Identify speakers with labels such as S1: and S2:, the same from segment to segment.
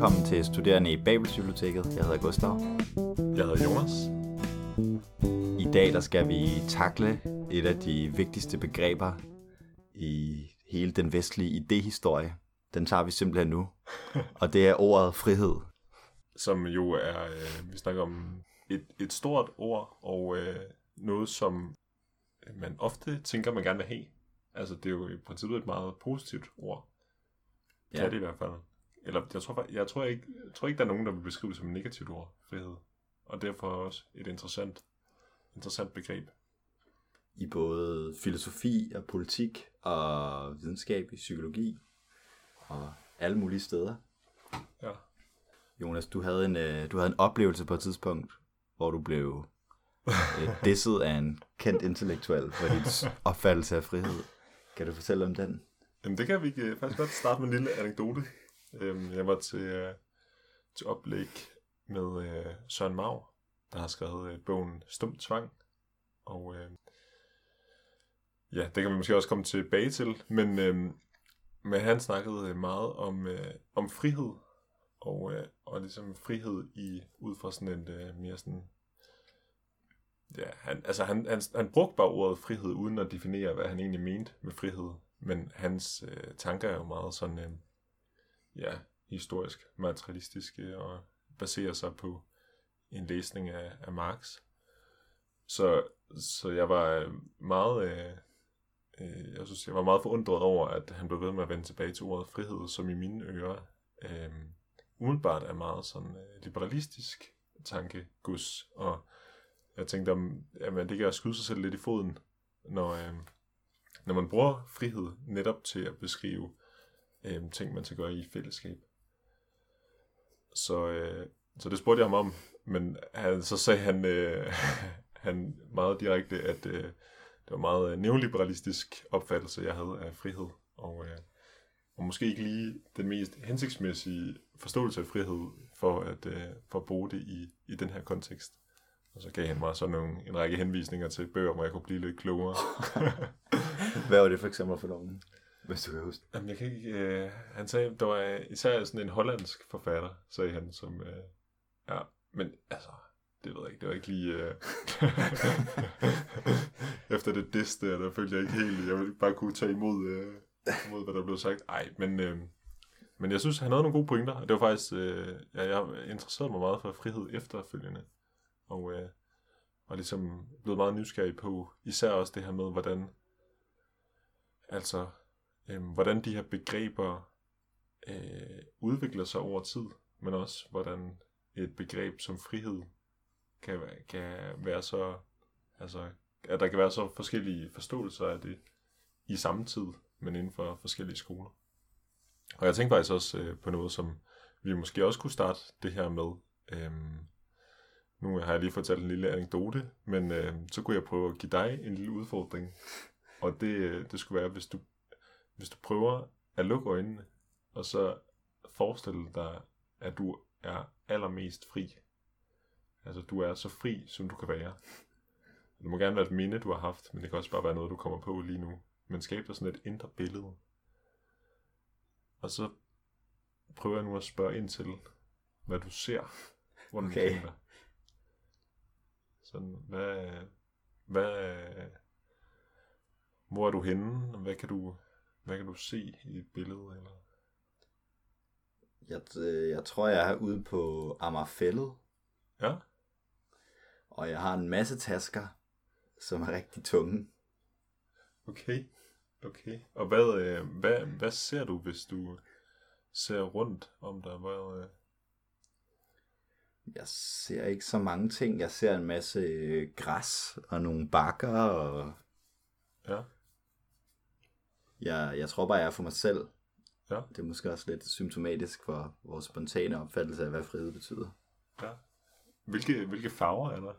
S1: velkommen til Studerende i Babelsbiblioteket. Jeg hedder Gustav.
S2: Jeg hedder Jonas.
S1: I dag der skal vi takle et af de vigtigste begreber i hele den vestlige idehistorie. Den tager vi simpelthen nu. Og det er ordet frihed.
S2: Som jo er, øh, vi snakker om et, et stort ord, og øh, noget, som man ofte tænker, man gerne vil have. Altså, det er jo i princippet et meget positivt ord. Ja. Kan det i hvert fald. Eller jeg tror, jeg, tror ikke, jeg tror ikke, der er nogen, der vil beskrive det som et negativt ord, frihed. Og derfor også et interessant, interessant begreb.
S1: I både filosofi og politik og videnskab i psykologi og alle mulige steder.
S2: Ja.
S1: Jonas, du havde en, øh, du havde en oplevelse på et tidspunkt, hvor du blev øh, disset af en kendt intellektuel for dit opfattelse af frihed. Kan du fortælle om den?
S2: Jamen det kan vi øh, faktisk godt starte med en lille anekdote. Øhm, jeg var til, øh, til oplæg med øh, Søren Mau, der har skrevet øh, bogen Stum Tvang. Og øh, ja, det kan vi måske også komme tilbage til. Men, øh, men han snakkede øh, meget om, øh, om frihed. Og, øh, og ligesom frihed i ud fra sådan en øh, mere sådan Ja, han, altså han, han, han brugte bare ordet frihed, uden at definere, hvad han egentlig mente med frihed. Men hans øh, tanker er jo meget sådan, øh, ja, historisk, materialistiske, øh, og baserer sig på en læsning af, af Marx. Så, så jeg var øh, meget, øh, øh, jeg synes, jeg var meget forundret over, at han blev ved med at vende tilbage til ordet frihed, som i mine ører øh, umiddelbart er meget sådan øh, liberalistisk tankegus, og jeg tænkte, om, jamen, det kan jeg skyde sig selv lidt i foden, når, øh, når man bruger frihed netop til at beskrive øh, ting, man skal gøre i fællesskab. Så, øh, så det spurgte jeg ham om, men han, så sagde han, øh, han meget direkte, at øh, det var meget øh, neoliberalistisk opfattelse, jeg havde af frihed, og, øh, og måske ikke lige den mest hensigtsmæssige forståelse af frihed for at, øh, for at bruge det i, i den her kontekst. Og så gav han mig så nogle, en række henvisninger til bøger, hvor jeg kunne blive lidt klogere.
S1: Hvad var det for eksempel for nogen? Hvis du kan huske
S2: Jamen, jeg kan ikke... Øh, han sagde, der var især sådan en hollandsk forfatter, sagde han, som... Øh, ja, men altså, det ved jeg ikke, det var ikke lige... Øh, efter det diste, der, der følte jeg ikke helt, jeg ville bare kunne tage imod, øh, imod hvad der blev sagt. Nej, men... Øh, men jeg synes, han havde nogle gode pointer, og det var faktisk... Øh, ja, jeg interesserede mig meget for frihed efterfølgende. Og, øh, og ligesom blevet meget nysgerrig på, især også det her med, hvordan, altså, øh, hvordan de her begreber øh, udvikler sig over tid, men også hvordan et begreb som frihed kan, kan være så, altså, at der kan være så forskellige forståelser af det i samme tid, men inden for forskellige skoler. Og jeg tænkte faktisk også øh, på noget, som vi måske også kunne starte det her med, Øhm, nu har jeg lige fortalt en lille anekdote, men øh, så kunne jeg prøve at give dig en lille udfordring. Og det, øh, det skulle være, hvis du, hvis du prøver at lukke øjnene, og så forestille dig, at du er allermest fri. Altså, du er så fri, som du kan være. Det må gerne være et minde, du har haft, men det kan også bare være noget, du kommer på lige nu. Men skab dig sådan et indre billede. Og så prøver jeg nu at spørge ind til, hvad du ser rundt okay. omkring dig. Sådan, hvad, hvad, hvor er du henne? Hvad kan du, hvad kan du se i et billede? Eller?
S1: Jeg, øh, jeg tror, jeg er ude på Amagerfællet.
S2: Ja.
S1: Og jeg har en masse tasker, som er rigtig tunge.
S2: Okay. Okay. Og hvad, øh, hvad, hvad ser du, hvis du ser rundt om dig? Hvad, øh,
S1: jeg ser ikke så mange ting. Jeg ser en masse græs og nogle bakker. Og...
S2: Ja.
S1: Jeg, jeg tror bare, jeg er for mig selv.
S2: Ja.
S1: Det er måske også lidt symptomatisk for vores spontane opfattelse af, hvad frihed betyder.
S2: Ja. Hvilke, hvilke farver er der?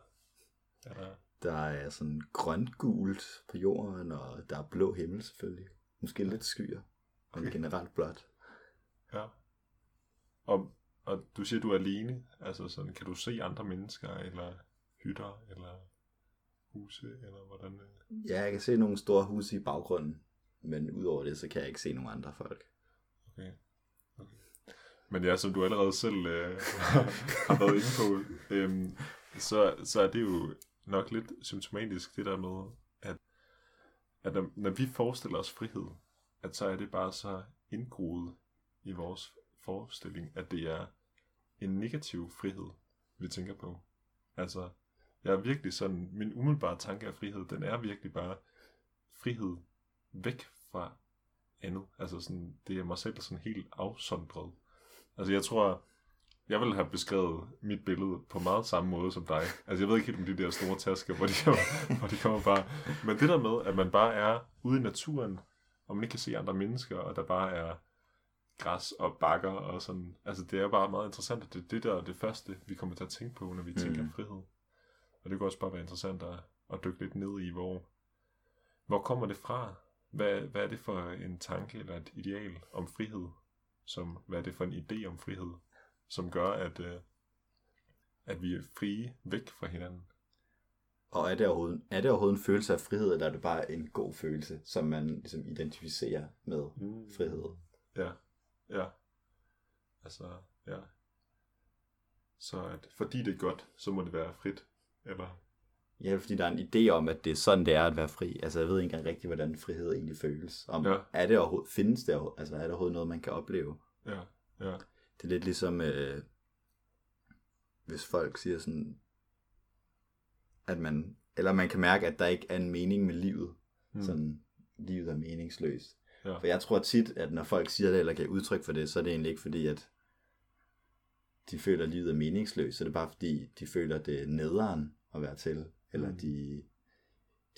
S2: Er der...
S1: Der er sådan grønt-gult på jorden, og der er blå himmel selvfølgelig. Måske lidt skyer, og okay. generelt blåt.
S2: Ja. Og og du siger, du er alene. Altså sådan, kan du se andre mennesker, eller hytter, eller huse, eller hvordan?
S1: Ja, jeg kan se nogle store huse i baggrunden. Men udover det, så kan jeg ikke se nogen andre folk.
S2: Okay. okay. Men ja, som du allerede selv øh, har været inde på, øh, så, så er det jo nok lidt symptomatisk, det der med, at, at når, når vi forestiller os frihed, at så er det bare så indgroet i vores forestilling, at det er en negativ frihed, vi tænker på. Altså, jeg er virkelig sådan, min umiddelbare tanke af frihed, den er virkelig bare frihed væk fra andet. Altså sådan, det er mig selv sådan helt afsondret. Altså jeg tror, jeg vil have beskrevet mit billede på meget samme måde som dig. Altså jeg ved ikke helt om de der store tasker, hvor de, kommer, hvor de kommer fra. Men det der med, at man bare er ude i naturen, og man ikke kan se andre mennesker, og der bare er græs og bakker og sådan. Altså det er bare meget interessant, at det er det der er det første, vi kommer til at tænke på, når vi tænker
S1: Mm.
S2: frihed. Og det kan også bare være interessant at, at dykke lidt ned i, hvor, hvor kommer det fra? Hvad, hvad er det for en tanke eller et ideal om frihed? Som, hvad er det for en idé om frihed, som gør, at, øh, at vi er frie væk fra hinanden?
S1: Og er det, overhovedet, er det overhovedet en følelse af frihed, eller er det bare en god følelse, som man ligesom identificerer med
S2: Mm.
S1: frihed?
S2: Ja, ja. Altså, ja. Så at fordi det er godt, så må det være frit. Eller,
S1: Ja, fordi der er en idé om, at det er sådan, det er at være fri. Altså, jeg ved ikke engang rigtigt, hvordan frihed egentlig føles. Om,
S2: Ja.
S1: er det overhovedet, findes det overhovedet, altså er det overhovedet noget, man kan opleve?
S2: ja, ja,
S1: Det er lidt ligesom, øh, hvis folk siger sådan, at man, eller man kan mærke, at der ikke er en mening med livet.
S2: Mm.
S1: Sådan, livet er meningsløst.
S2: Ja.
S1: For jeg tror tit, at når folk siger det, eller giver udtryk for det, så er det egentlig ikke fordi, at de føler, at livet er meningsløst. Så er det bare fordi, de føler, at det er nederen at være til. Eller
S2: Mm.
S1: de,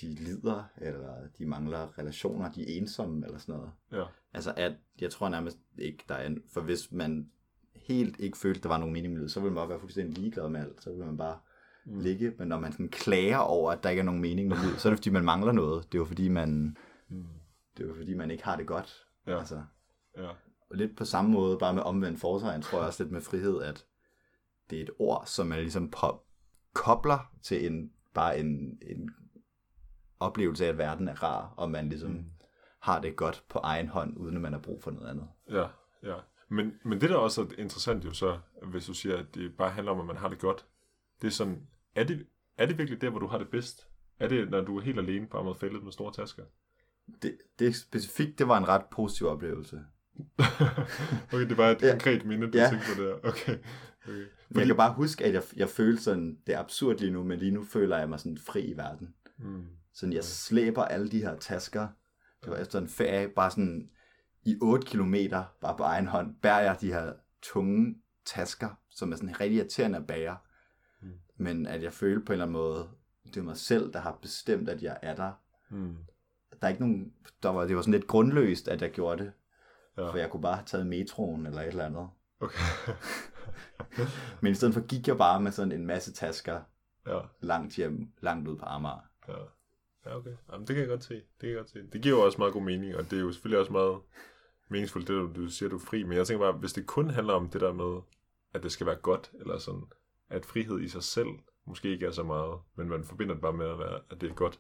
S1: de lider, eller de mangler relationer, de er ensomme, eller sådan noget.
S2: ja,
S1: Altså, at, jeg tror nærmest ikke, der er en... For hvis man helt ikke følte, der var nogen mening med livet, så ville man bare være fuldstændig ligeglad med alt. Så ville man bare
S2: Mm.
S1: ligge. Men når man sådan klager over, at der ikke er nogen mening med livet, så er det fordi, man mangler noget. Det er jo fordi, man,
S2: mm.
S1: det er jo fordi, man ikke har det godt.
S2: Ja.
S1: Altså,
S2: ja,
S1: og lidt på samme måde, bare med omvendt foretegn, tror jeg også lidt med frihed, at det er et ord, som man ligesom på, kobler til en, bare en, en oplevelse af, at verden er rar, og man ligesom
S2: Mm.
S1: har det godt på egen hånd, uden at man har brug for noget andet.
S2: ja, ja. Men, men det der også er interessant jo så, hvis du siger, at det bare handler om, at man har det godt, det er sådan, er det, er det virkelig der, hvor du har det bedst? Er det, når du er helt alene på Amager med store tasker?
S1: Det, det specifikt, det var en ret positiv oplevelse.
S2: okay, det var et
S1: Ja.
S2: konkret minde, du
S1: Ja.
S2: tænkte på der. Okay. Okay.
S1: Men jeg kan bare huske, at jeg, jeg følte sådan, det er absurd lige nu, men lige nu føler jeg mig sådan fri i verden.
S2: Mm.
S1: Sådan, jeg slæber alle de her tasker. Det var efter en ferie, bare sådan i 8 kilometer, bare på egen hånd, bærer jeg de her tunge tasker, som er sådan rigtig irriterende at bære.
S2: Mm.
S1: Men at jeg føler på en eller anden måde, det er mig selv, der har bestemt, at jeg er der.
S2: Mm.
S1: Der er ikke nogen, der var, det var sådan lidt grundløst, at jeg gjorde det.
S2: Ja.
S1: For jeg kunne bare have taget metroen eller et eller andet.
S2: Okay.
S1: Men i stedet for gik jeg bare med sådan en masse tasker
S2: ja,
S1: langt hjem, langt ud på Amager.
S2: ja. Ja, okay. Jamen, det kan jeg godt se. Det kan jeg godt se. Det giver jo også meget god mening, og det er jo selvfølgelig også meget meningsfuldt, det du siger, du er fri. Men jeg tænker bare, hvis det kun handler om det der med, at det skal være godt, eller sådan, at frihed i sig selv måske ikke er så meget, men man forbinder det bare med, at, være, at det er godt.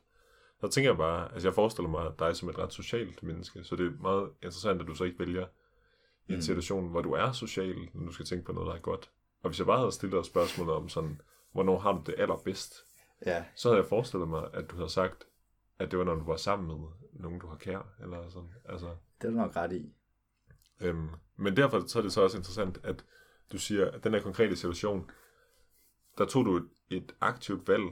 S2: Så tænker jeg bare, altså jeg forestiller mig dig som et ret socialt menneske, så det er meget interessant, at du så ikke vælger i en
S1: Mm.
S2: situation, hvor du er social, når du skal tænke på noget, der er godt. Og hvis jeg bare havde stillet dig spørgsmålet om sådan, hvornår har du det allerbedst,
S1: Ja,
S2: så havde jeg forestillet mig, at du havde sagt, at det var, når du var sammen med nogen, du har kær, eller sådan. Altså,
S1: det er du nok ret i.
S2: øhm, men derfor så er det så også interessant, at du siger, at den her konkrete situation, der tog du et, et aktivt valg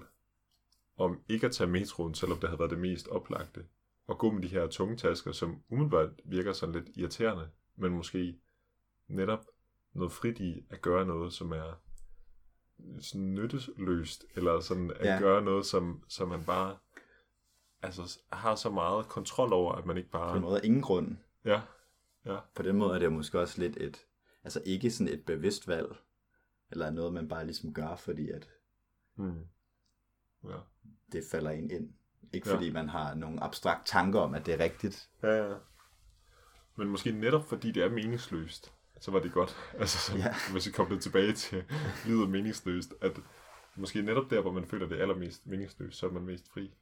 S2: om ikke at tage metroen, selvom det havde været det mest oplagte, og gå med de her tunge tasker, som umiddelbart virker sådan lidt irriterende, men måske netop noget frit i at gøre noget, som er sådan nytteløst, eller sådan at ja.
S1: Ja.
S2: gøre noget, som, som man bare altså, har så meget kontrol over, at man ikke
S1: På en
S2: bare...
S1: måde ingen grund.
S2: Ja,
S1: På den måde er det måske også lidt et, altså ikke sådan et bevidst valg, eller noget, man bare ligesom gør, fordi at
S2: hmm. ja.
S1: det falder en ind. Ikke
S2: Ja.
S1: fordi man har nogle abstrakt tanker om, at det er rigtigt.
S2: Ja, ja. Men måske netop fordi det er meningsløst, så var det godt. Altså, så, ja.
S1: Ja.
S2: hvis vi kobler tilbage til livet meningsløst, at måske netop der, hvor man føler, det er allermest meningsløst, så er man mest fri.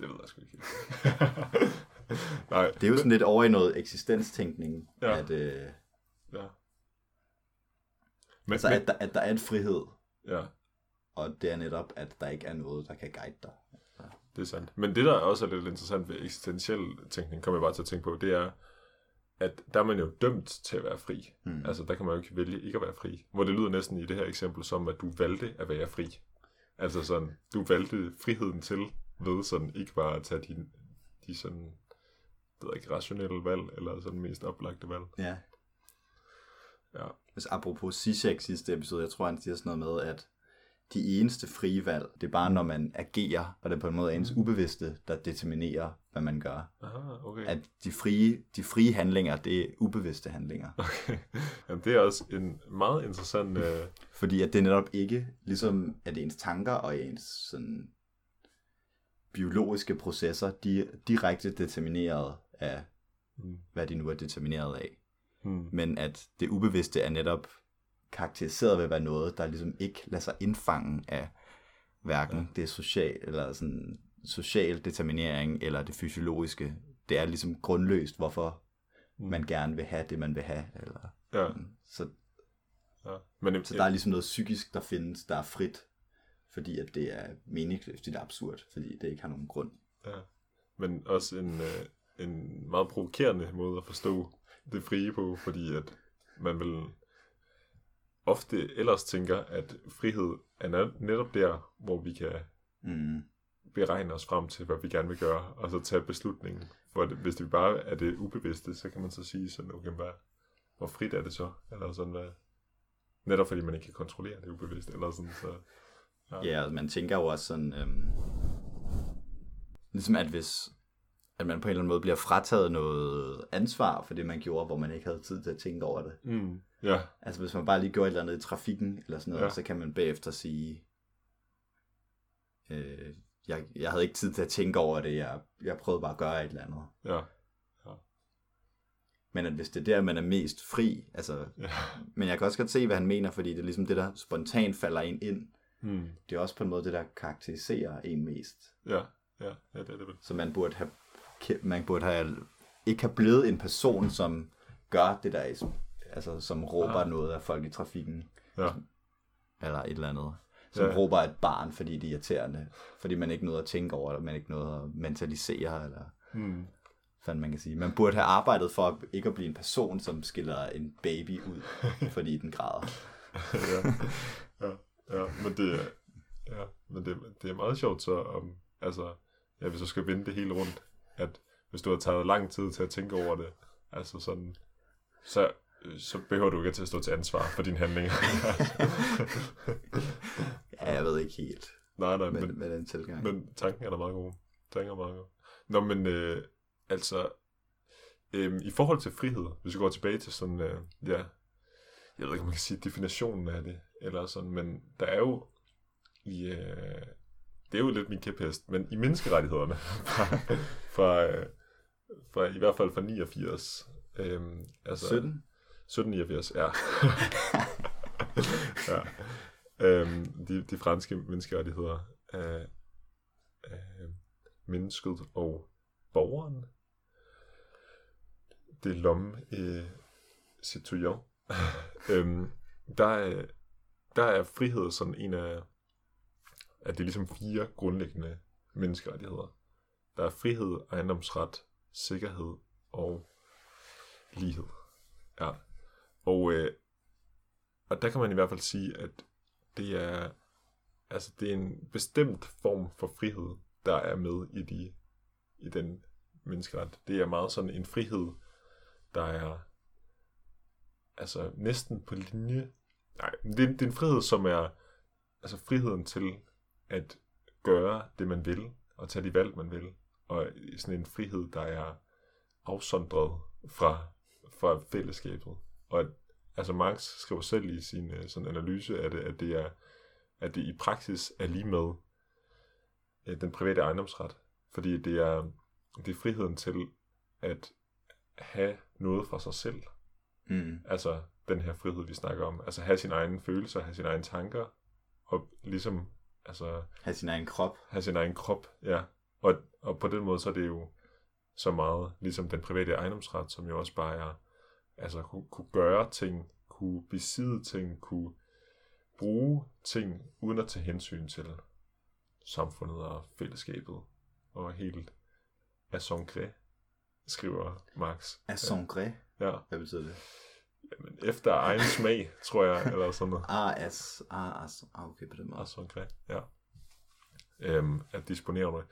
S2: Det ved jeg sgu ikke. Nej,
S1: Det er jo sådan lidt over i noget eksistenstænkning,
S2: Ja.
S1: at, øh,
S2: ja. Men,
S1: Altså,
S2: men,
S1: at der, at der er en frihed,
S2: ja,
S1: og det er netop, at der ikke er noget, der kan guide dig.
S2: det er sandt. Men det, der også er lidt interessant ved eksistentiel tænkning, kommer jeg bare til at tænke på, det er, at der er man jo dømt til at være fri.
S1: Mm.
S2: Altså, der kan man jo ikke vælge ikke at være fri. Hvor det lyder næsten i det her eksempel som, at du valgte at være fri. Altså sådan, du valgte friheden til ved sådan ikke bare at tage de, de sådan, det ikke, rationelle valg, eller sådan mest oplagte valg.
S1: Ja.
S2: Ja.
S1: Hvis apropos Zizek sidste episode, jeg tror, han siger sådan noget med, at de eneste frie valg, det er bare, når man agerer, og det er på en måde ens ubevidste, der determinerer, hvad man gør.
S2: Aha, okay.
S1: At de frie, de frie handlinger, det er ubevidste handlinger.
S2: okay. Jamen, det er også en meget interessant... Øh,
S1: Fordi at det er netop ikke, ligesom at ens tanker og ens sådan, biologiske processer, de er direkte determineret af,
S2: mm,
S1: hvad de nu er determineret af.
S2: mm,
S1: Men at det ubevidste er netop karakteriseret ved at være noget, der ligesom ikke lader sig indfange af hverken ja. det social, eller sådan social determinering eller det fysiologiske. Det er ligesom grundløst, hvorfor
S2: Mm.
S1: man gerne vil have det, man vil have. Eller,
S2: ja,
S1: så,
S2: ja. Men,
S1: så der er ligesom noget psykisk, der findes, der er frit, fordi at det er meningsløst, det er absurd, fordi det ikke har nogen grund.
S2: Ja. Men også en, øh, en meget provokerende måde at forstå det frie på, fordi at man vil ofte ellers tænker, at frihed er net- netop der, hvor vi kan
S1: Mm.
S2: beregne os frem til, hvad vi gerne vil gøre, og så tage beslutningen. For det, hvis det bare er det ubevidste, så kan man så sige sådan, okay, hvad, hvor frit er det så? Eller sådan, hvad, netop fordi man ikke kan kontrollere det ubevidste, eller sådan, så...
S1: Ja, og man tænker jo også sådan, øhm, ligesom at hvis at man på en eller anden måde bliver frataget noget ansvar for det, man gjorde, hvor man ikke havde tid til at tænke over det.
S2: Mm, ja,
S1: Altså hvis man bare lige gjorde et eller andet i trafikken, eller sådan noget,
S2: Ja.
S1: ja. så kan man bagefter sige, øh, jeg, jeg havde ikke tid til at tænke over det, jeg, jeg prøvede bare at gøre et eller andet.
S2: ja,
S1: Men at hvis det er der, man er mest fri, altså,
S2: ja.
S1: men jeg kan også godt se, hvad han mener, fordi det er ligesom det, der spontant falder en ind.
S2: Mm,
S1: Det er også på en måde det, der karakteriserer en mest.
S2: ja, ja, ja, det er det vel.
S1: Så man burde have, man burde have ikke have blevet en person, som gør det der, altså som råber
S2: ah.
S1: noget af folk i trafikken,
S2: Ja,
S1: eller et eller andet. Som
S2: Ja.
S1: ja. råber et barn, fordi det er irriterende, fordi man ikke nåede at tænke over det, man ikke nåede at mentalisere, eller
S2: mm,
S1: hvad man kan sige. Man burde have arbejdet for ikke at blive en person, som skiller en baby ud, fordi den græder.
S2: ja, ja, ja, men det er, ja, men det, det er meget sjovt så, om, altså, ja, hvis du skal vende det hele rundt, at hvis du har taget lang tid til at tænke over det, altså sådan, så, så behøver du ikke til at stå til ansvar for dine handlinger.
S1: Ja, jeg ved ikke helt
S2: nej, nej,
S1: med,
S2: men,
S1: med den tilgang.
S2: men tanken er da meget god. Tanken er meget god. Nå, men øh, altså, øh, i forhold til frihed, hvis vi går tilbage til sådan, øh, ja, jeg ved ikke, om man kan sige definitionen af det, eller sådan, men der er jo i, øh, det er jo lidt min kæphest, men i menneskerettighederne fra, fra, øh, fra, i hvert fald fra 89, øh, altså,
S1: 17?
S2: 1789, ja. ja. Øhm, de, de franske menneskerettigheder af, af mennesket og borgeren. Det er l'homme et citoyen. øhm, der, er, der er frihed sådan en af, at det er ligesom fire grundlæggende menneskerettigheder. Der er frihed, ejendomsret, sikkerhed og lighed. Ja. Og, øh, og der kan man i hvert fald sige, at det er, altså det er en bestemt form for frihed, der er med i, de, i den menneskeret. Det er meget sådan en frihed, der er altså næsten på linje. Nej, det, det er en frihed, som er altså friheden til at gøre det, man vil, og tage de valg, man vil. Og sådan en frihed, der er afsondret fra, fra fællesskabet. Og at, altså Marx skriver selv i sin øh, sådan analyse af det, at det er at det i praksis er lige med øh, den private ejendomsret. Fordi det er, det er friheden til at have noget for sig selv.
S1: Mm.
S2: Altså den her frihed, vi snakker om. Altså have sine egne følelser, have sine egne tanker, og ligesom altså,
S1: Have sin egen krop.
S2: have sin egen krop. Ja. Og, og på den måde, så er det jo så meget ligesom den private ejendomsret, som jo også bare er, altså kunne, kunne gøre ting, kunne besidde ting, kunne bruge ting uden at tage hensyn til samfundet og fællesskabet og helt à son gré, skriver Marx.
S1: À son gré?
S2: Ja.
S1: Hvad betyder det?
S2: Jamen, efter egen smag, tror jeg, eller sådan noget.
S1: Ah, as, ah, as, ah okay, på den måde.
S2: Son gré, ja. Øhm, at disponere med.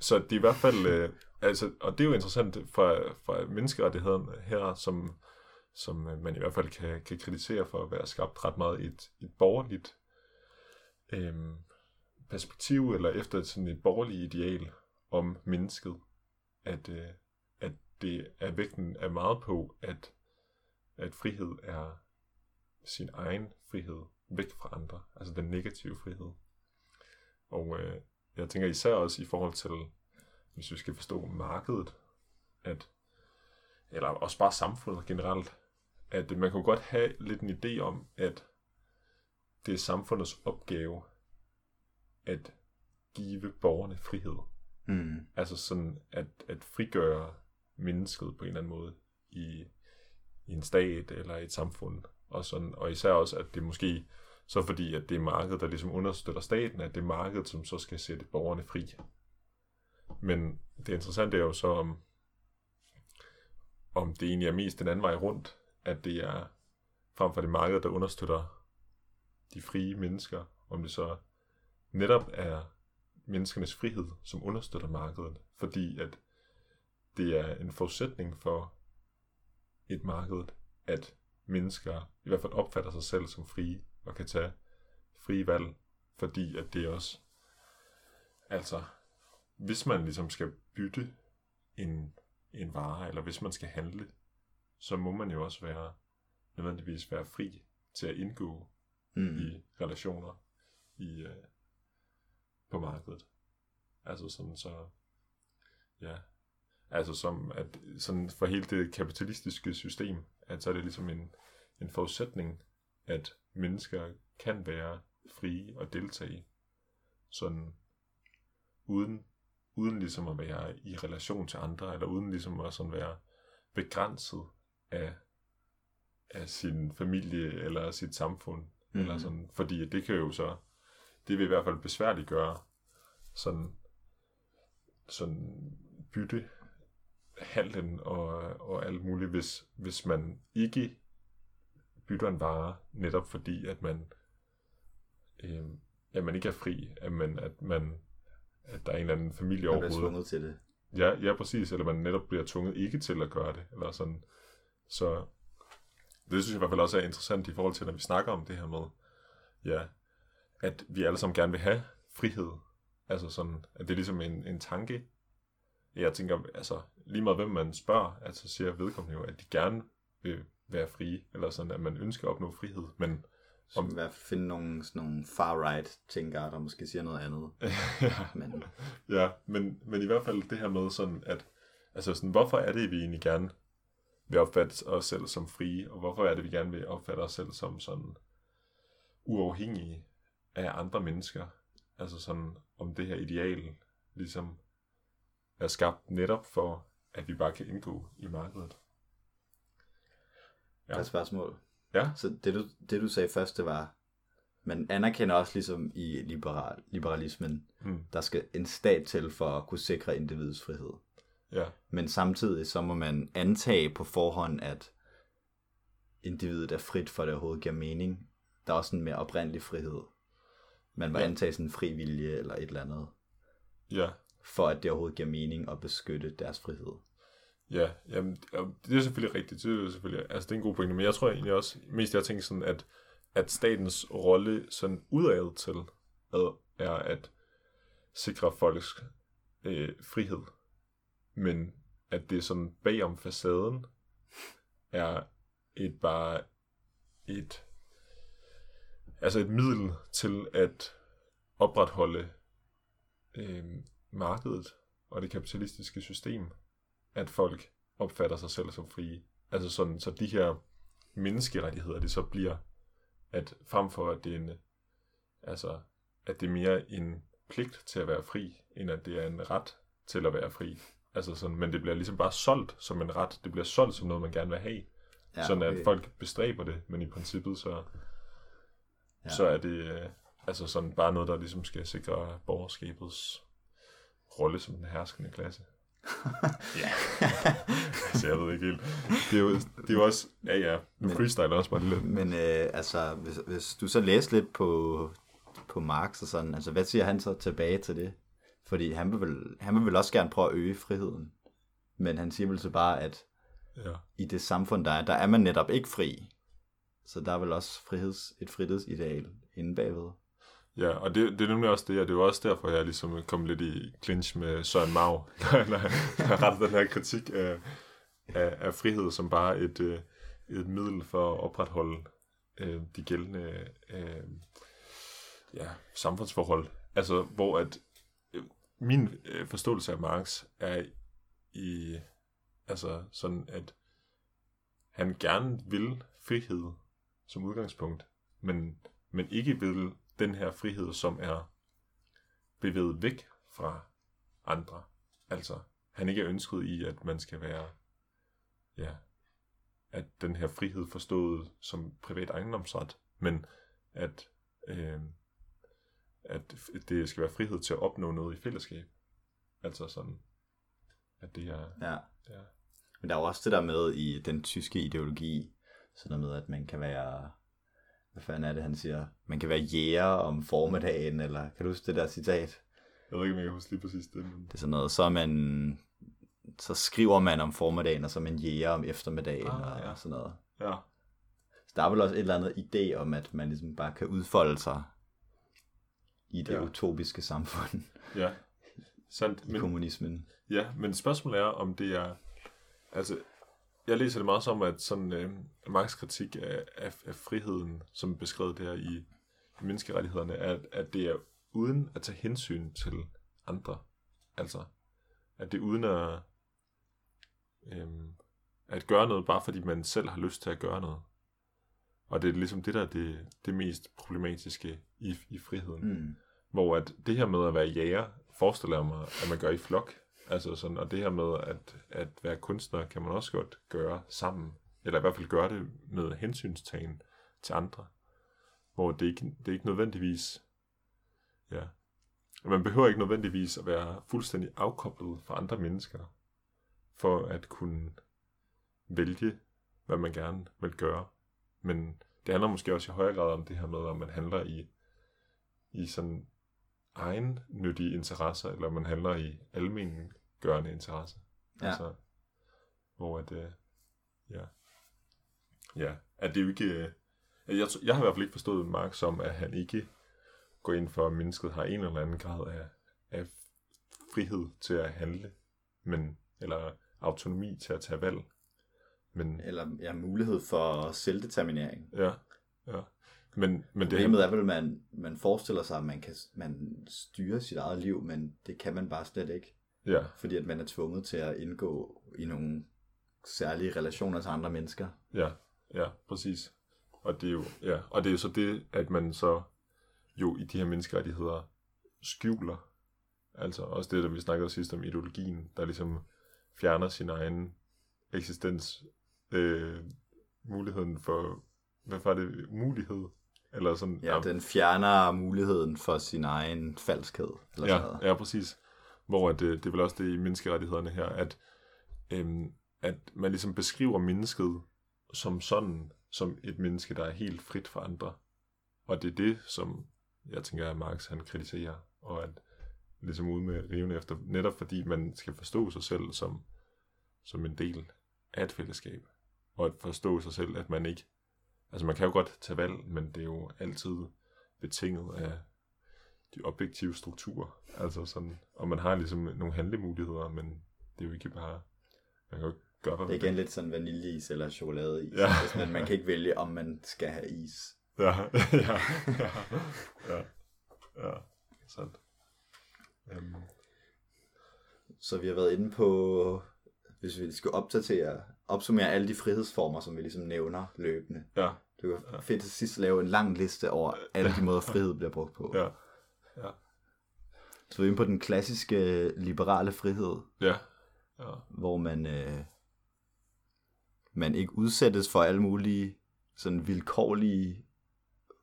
S2: Så det er i hvert fald, øh, altså, og det er jo interessant fra, fra menneskerettighederne her, som, som man i hvert fald kan, kan kritisere for at være skabt ret meget i et, et borgerligt øh, perspektiv, eller efter sådan et borgerligt ideal om mennesket, at, øh, at det er vægten er meget på, at, at frihed er sin egen frihed væk fra andre, altså den negative frihed. Og øh, jeg tænker især også i forhold til, hvis vi skal forstå markedet, at, eller også bare samfundet generelt, at man kunne godt have lidt en idé om, at det er samfundets opgave at give borgerne frihed.
S1: Mm.
S2: Altså sådan at, at frigøre mennesket på en eller anden måde i, i en stat eller et samfund. Og, sådan, og især også, at det måske så fordi, at det er markedet, der ligesom understøtter staten, at det er markedet, som så skal sætte borgerne fri. Men det interessante er jo så, om, om det egentlig er mest den anden vej rundt, at det er frem for det marked, der understøtter de frie mennesker, om det så netop er menneskernes frihed, som understøtter markedet, fordi at det er en forudsætning for et marked, at mennesker i hvert fald opfatter sig selv som frie og kan tage frie valg, fordi at det også, altså, hvis man ligesom skal bytte en, en vare, eller hvis man skal handle, så må man jo også være, nødvendigvis være fri til at indgå
S1: Mm.
S2: i relationer i, øh, på markedet. Altså sådan så, ja, altså som at sådan for hele det kapitalistiske system, at så er det ligesom en, en forudsætning, at mennesker kan være frie og deltage sådan uden, uden ligesom at være i relation til andre, eller uden ligesom at sådan være begrænset af, af sin familie eller sit samfund. Mm. Eller sådan, fordi det kan jo så, det vil i hvert fald besværligt gøre sådan, sådan bytte handlen og, og alt muligt, hvis, hvis man ikke bytter en vare, netop fordi, at man, øh, at man ikke er fri, at man, at man at der er en eller anden familie
S1: bliver
S2: overhovedet.
S1: tvunget til det.
S2: Ja, ja, præcis. Eller man netop bliver tvunget ikke til at gøre det. Eller sådan. Så det synes jeg i hvert fald også er interessant i forhold til, når vi snakker om det her med, ja, at vi alle sammen gerne vil have frihed. Altså sådan, at det er ligesom en, en tanke. Jeg tænker, altså lige meget hvem man spørger, altså siger vedkommende jo, at de gerne vil være frie, eller sådan, at man ønsker at opnå frihed, men
S1: Så i hvert fald finde nogle, sådan nogle far-right tænkere, der måske siger noget andet.
S2: ja,
S1: Men
S2: Ja, men, men i hvert fald det her med sådan, at altså sådan, hvorfor er det, vi egentlig gerne vil opfatte os selv som frie, og hvorfor er det, vi gerne vil opfatte os selv som sådan uafhængige af andre mennesker? Altså sådan, om det her ideal ligesom er skabt netop for, at vi bare kan indgå i markedet.
S1: der er et spørgsmål.
S2: Ja,
S1: Så det du, det du sagde først, det var, man anerkender også ligesom i liberal, liberalismen,
S2: Mm.
S1: der skal en stat til for at kunne sikre individets frihed.
S2: ja,
S1: Men samtidig så må man antage på forhånd, at individet er frit, for det overhovedet giver mening. Der er også en mere oprindelig frihed. Man må
S2: Ja.
S1: ja. antage sådan en fri vilje eller et eller andet,
S2: ja,
S1: for at det overhovedet giver mening at beskytte deres frihed.
S2: Ja, jamen, det er selvfølgelig rigtigt. Det er selvfølgelig, altså det er en god pointe, men jeg tror egentlig også, mest jeg tænker sådan, at, at statens rolle sådan udad til er at sikre folks øh, frihed. Men at det sådan bagom facaden er et bare et altså et middel til at opretholde øh, markedet og det kapitalistiske system at folk opfatter sig selv som frie. Altså sådan, så de her menneskerettigheder, det så bliver, at frem for at det er en, altså, at det er mere en pligt til at være fri, end at det er en ret til at være fri. Altså sådan, men det bliver ligesom bare solgt som en ret. Det bliver solgt som noget, man gerne vil have. Ja, sådan at folk bestræber det, men i princippet så... ja. så er det øh, altså sådan bare noget, der ligesom skal sikre borgerskabets rolle som den herskende klasse. ja, altså jeg ved ikke helt. Det er jo, det er jo også, ja ja, nu freestyle også bare lidt.
S1: Men øh, altså, hvis, hvis du så læser lidt på, på Marx og sådan, altså hvad siger han så tilbage til det? Fordi han vil, vel, han vil vel også gerne prøve at øge friheden. Men han siger vel så bare, at ja. i det samfund, der er, der er man netop ikke fri. Så der er vel også friheds, et frihedsideal inde bagved.
S2: Ja, og det, det er nemlig også det, og det er også derfor, jeg ligesom kom lidt i clinch med Søren Mau, når jeg rettede den her kritik af, af, af frihed som bare et, øh, et middel for at opretholde øh, de gældende øh, ja, samfundsforhold. Altså, hvor at øh, min øh, forståelse af Marx er i, altså sådan, at han gerne vil frihed som udgangspunkt, men, men ikke vil den her frihed, som er bevæget væk fra andre. Altså, han ikke er ønsket i, at man skal være, ja, at den her frihed forstået som privat ejendomsret, men at, øh, at det skal være frihed til at opnå noget i fællesskab. Altså sådan, at det er...
S1: Ja. ja. Men der er jo også det der med i den tyske ideologi, sådan noget med, at man kan være hvad fanden er det, han siger? Man kan være jæger om formiddagen, eller kan du huske det der citat?
S2: Jeg ved ikke, om jeg kan huske lige præcis det. Men...
S1: Det er sådan noget, så man, så skriver man om formiddagen, og så man jæger om eftermiddagen, ah, og, ja. og sådan noget.
S2: Ja.
S1: Så der er vel også et eller andet idé om, at man ligesom bare kan udfolde sig i det ja. utopiske samfund.
S2: Ja,
S1: sandt. I men, kommunismen.
S2: Ja, men spørgsmålet er, om det er, altså jeg læser det meget som, at sådan øh, Marx kritik af, af, af friheden, som beskrevet der i, i menneskerettighederne, er, at det er uden at tage hensyn til andre. Altså, at det er uden at, øh, at gøre noget, bare fordi man selv har lyst til at gøre noget. Og det er ligesom det, der er det, det mest problematiske i, i friheden. Mm. Hvor at det her med at være jæger, forestiller jeg mig, at man gør i flok. Altså sådan, og det her med at, at være kunstner, kan man også godt gøre sammen. Eller i hvert fald gøre det med hensynstagen til andre. Hvor det ikke, det er ikke nødvendigvis... Ja. Man behøver ikke nødvendigvis at være fuldstændig afkoblet fra andre mennesker, for at kunne vælge, hvad man gerne vil gøre. Men det handler måske også i højere grad om det her med, om man handler i, i sådan egen nyttige interesser, eller man handler i almen gørende interesse. Ja. Altså, hvor at, øh, ja, ja, at det jo ikke, øh, jeg, jeg har i hvert fald ikke forstået Mark som, at han ikke går ind for, at mennesket har en eller anden grad af, af frihed til at handle, men, eller autonomi til at tage valg. Men,
S1: eller ja, mulighed for selvdeterminering.
S2: Ja, ja. Men, men
S1: Problemet det er vel, at man, man forestiller sig, at man kan man styre sit eget liv, men det kan man bare slet ikke.
S2: Ja.
S1: Fordi at man er tvunget til at indgå i nogle særlige relationer til andre mennesker.
S2: Ja, ja, præcis. Og det er jo, ja, og det er jo så det, at man så jo i de her menneskerettigheder skjuler. Altså også det, der vi snakkede sidst om ideologien, der ligesom fjerner sin egen eksistens, øh, muligheden for, hvad var det, mulighed eller sådan,
S1: ja, ja, den fjerner muligheden for sin egen falskhed. Eller
S2: ja, sådan ja, præcis. Hvor at, det, det er vel også det i menneskerettighederne her, at, øhm, at man ligesom beskriver mennesket som sådan, som et menneske, der er helt frit for andre. Og det er det, som jeg tænker, at Marx han kritiserer, og at ligesom ude med riven efter, netop fordi man skal forstå sig selv som, som en del af et fællesskab, og at forstå sig selv, at man ikke Altså man kan jo godt tage valg, men det er jo altid betinget af de objektive strukturer. Altså sådan, og man har ligesom nogle handlemuligheder, men det er jo ikke bare, man kan jo gøre, hvad
S1: Det er igen lidt sådan vaniljeis eller chokoladeis, ja. altså, men man kan ikke vælge, om man skal have is.
S2: Ja, ja, ja, ja, ja, sandt. Um.
S1: Så vi har været inde på, hvis vi skal opdatere, opsummere alle de frihedsformer, som vi ligesom nævner løbende.
S2: Ja.
S1: Det var fedt til sidst lave en lang liste over alle de måder, frihed bliver brugt på.
S2: Ja. ja.
S1: Så vi er inde på den klassiske liberale frihed.
S2: Ja. ja.
S1: Hvor man, øh, man ikke udsættes for alle mulige sådan vilkårlige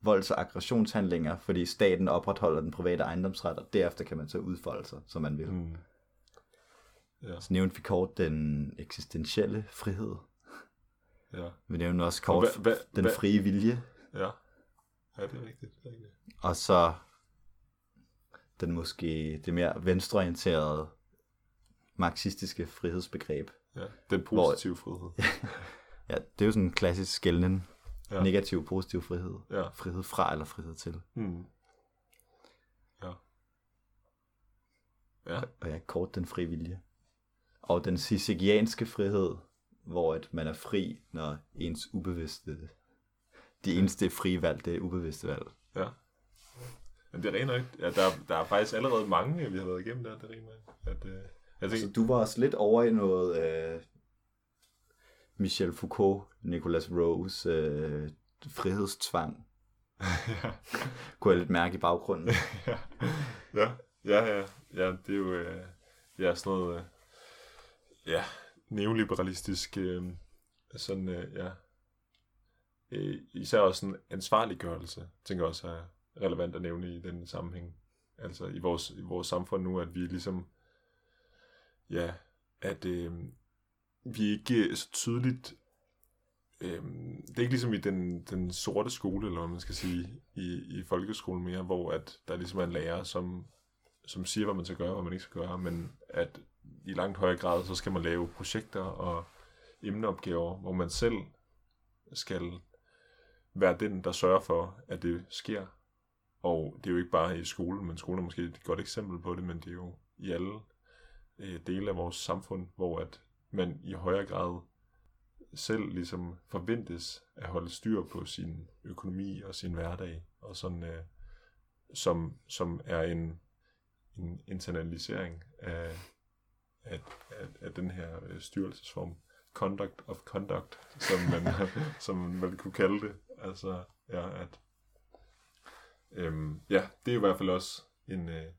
S1: volds- og aggressionshandlinger, fordi staten opretholder den private ejendomsret, og derefter kan man så udfolde sig, som man vil. Mm.
S2: Ja,
S1: Så nævnte vi kort den eksistentielle frihed.
S2: ja,
S1: Vi nævnte også kort
S2: hvad- hvad-
S1: den frie vilje,
S2: ja. Ja, det er rigtigt. Det er rigtigt.
S1: og så den måske det mere venstreorienterede marxistiske frihedsbegreb.
S2: Ja, den positive frihed.
S1: Ja, det er jo sådan en klassisk skældning.
S2: Ja.
S1: Negativ, positiv frihed.
S2: Ja.
S1: Frihed fra eller frihed til.
S2: Mm. Ja. Ja.
S1: Og ja, kort den frie vilje. Og den sisigianske frihed, hvor at man er fri, når ens ubevidste... De eneste frie valg, det er ubevidste valg.
S2: Ja. Men det er rent nok. Ja, der, der er faktisk allerede mange, vi har været igennem der. Det er rent nok. At, øh, jeg
S1: Så
S2: tænker,
S1: du var også lidt over i noget øh, Michel Foucault, Nicolas Rose, øh, frihedstvang.
S2: ja.
S1: Kunne jeg lidt mærke i baggrunden.
S2: ja. ja, ja, ja, ja, det er jo øh, ja, sådan noget, øh, ja, neoliberalistisk, øh, sådan, øh, ja, øh, især også sådan ansvarliggørelse, tænker jeg også er relevant at nævne i den sammenhæng. Altså i vores, i vores samfund nu, at vi ligesom, ja, at øh, vi ikke øh, så tydeligt øh, det er ikke ligesom i den, den sorte skole, eller hvad man skal sige, i, i folkeskolen mere, hvor at der ligesom er en lærer, som, som siger, hvad man skal gøre, og hvad man ikke skal gøre, men at i langt højere grad, så skal man lave projekter og emneopgaver, hvor man selv skal være den, der sørger for, at det sker. Og det er jo ikke bare i skolen, men skolen er måske et godt eksempel på det, men det er jo i alle øh, dele af vores samfund, hvor at man i højere grad selv ligesom forventes at holde styr på sin økonomi og sin hverdag, og sådan, øh, som, som er en, en internalisering af, af, af, af den her øh, styrelsesform. Conduct of conduct, som man, som man vil kunne kalde det. Altså, ja, at, øhm, ja, det er i hvert fald også en, øh,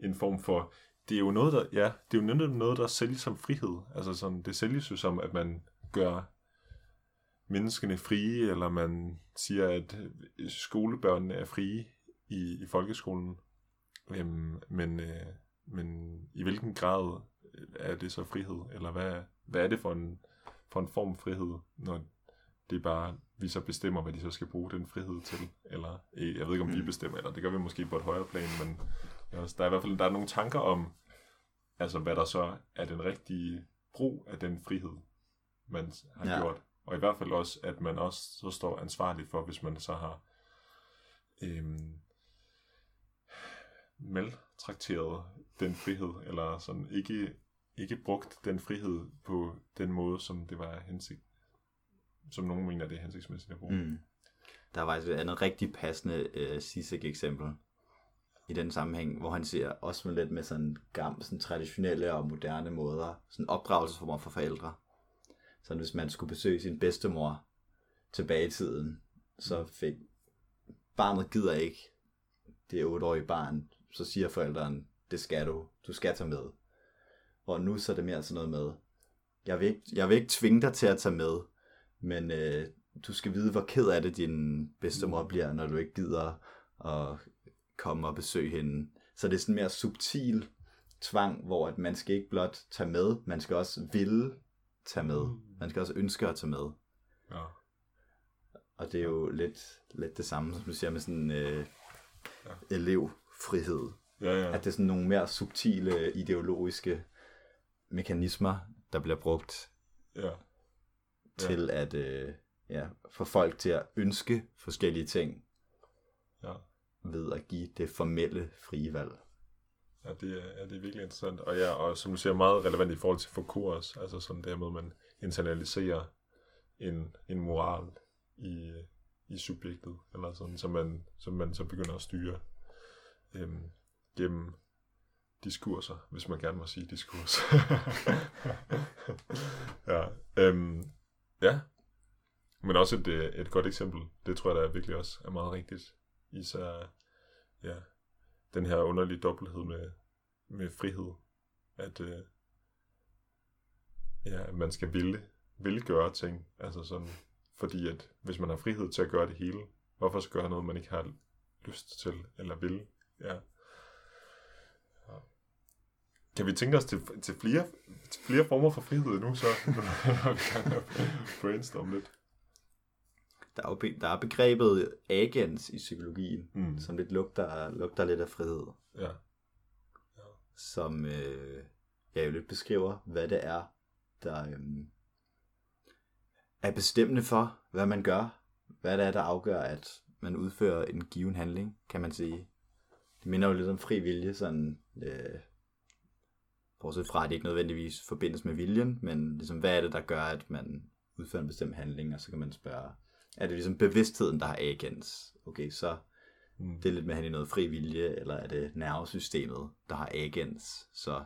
S2: en form for, det er jo noget, der, ja, det er jo noget, der sælges som frihed. Altså sådan, det sælges jo som, at man gør menneskene frie, eller man siger, at øh, skolebørnene er frie i, i folkeskolen. Øhm, men, øh, men i hvilken grad er det så frihed? Eller hvad, hvad er det for en, for en form frihed, når det er bare, vi så bestemmer, hvad de så skal bruge den frihed til? Eller, øh, jeg ved ikke, om vi bestemmer, eller det gør vi måske på et højere plan, men der er, i hvert fald der er nogle tanker om, altså hvad der så er den rigtige brug af den frihed, man har. Ja. gjort. Og i hvert fald også, at man også så står ansvarlig for, hvis man så har øhm, maltrakteret den frihed, eller sådan ikke, ikke brugt den frihed på den måde, som det var hensigt, som nogen mener, det er hensigtsmæssigt at bruge. Mm.
S1: Der var faktisk et andet rigtig passende øh, Sisek-eksempel i den sammenhæng, hvor han ser også med lidt med sådan gamle, sådan traditionelle og moderne måder, sådan opdragelsesformer for forældre. Så hvis man skulle besøge sin bedstemor tilbage i tiden, så fik barnet gider ikke det 8-årige barn, så siger forældrene, det skal du, du skal tage med. Og nu så er det mere sådan noget med, jeg vil ikke, jeg vil ikke tvinge dig til at tage med, men øh, du skal vide, hvor ked af det din bedstemor bliver, når du ikke gider at komme og besøge hende. Så det er sådan mere subtil tvang, hvor at man skal ikke blot tage med, man skal også ville tage med. Man skal også ønske at tage med.
S2: Ja.
S1: Og det er jo lidt, lidt det samme, som du siger med sådan øh, elevfrihed.
S2: Ja, ja.
S1: At det er sådan nogle mere subtile ideologiske mekanismer, der bliver brugt
S2: ja.
S1: til at øh, ja, få folk til at ønske forskellige ting
S2: ja.
S1: ved at give det formelle frie valg.
S2: Ja, det er, ja, det er virkelig interessant. Og ja, og som du siger, meget relevant i forhold til Foucault også. Altså sådan der med, at man internaliserer en, en moral i, i subjektet, eller sådan, som man, som man så begynder at styre øhm, gennem diskurser, hvis man gerne må sige diskurs. ja, øhm, ja. Men også et, øh, et godt eksempel, det tror jeg der virkelig også er meget rigtigt. Især, ja, den her underlige dobbelthed med, med frihed. At øh, ja, man skal ville, ville gøre ting. Altså sådan, fordi at hvis man har frihed til at gøre det hele, Hvorfor så gøre noget, man ikke har lyst til eller vil? Ja. Ja. Kan vi tænke os til, til, flere, til flere former for frihed nu, så brainstorme lidt?
S1: Der er, jo be- der er begrebet agens i psykologien,
S2: Mm.
S1: som lidt lugter, lugter lidt af frihed,
S2: Ja.
S1: som øh, ja, jo lidt beskriver, hvad det er, der øhm, er bestemmende for, hvad man gør, hvad det er, der afgør, at man udfører en given handling, kan man sige. Det minder jo lidt om fri vilje, sådan, øh, bortset fra, at det ikke nødvendigvis forbindes med viljen, men ligesom, hvad er det, der gør, at man udfører en bestemt handling, og så kan man spørge, er det ligesom bevidstheden, der har agens? Okay, så
S2: Mm.
S1: det er lidt med at have noget fri vilje, eller er det nervesystemet, der har agens, så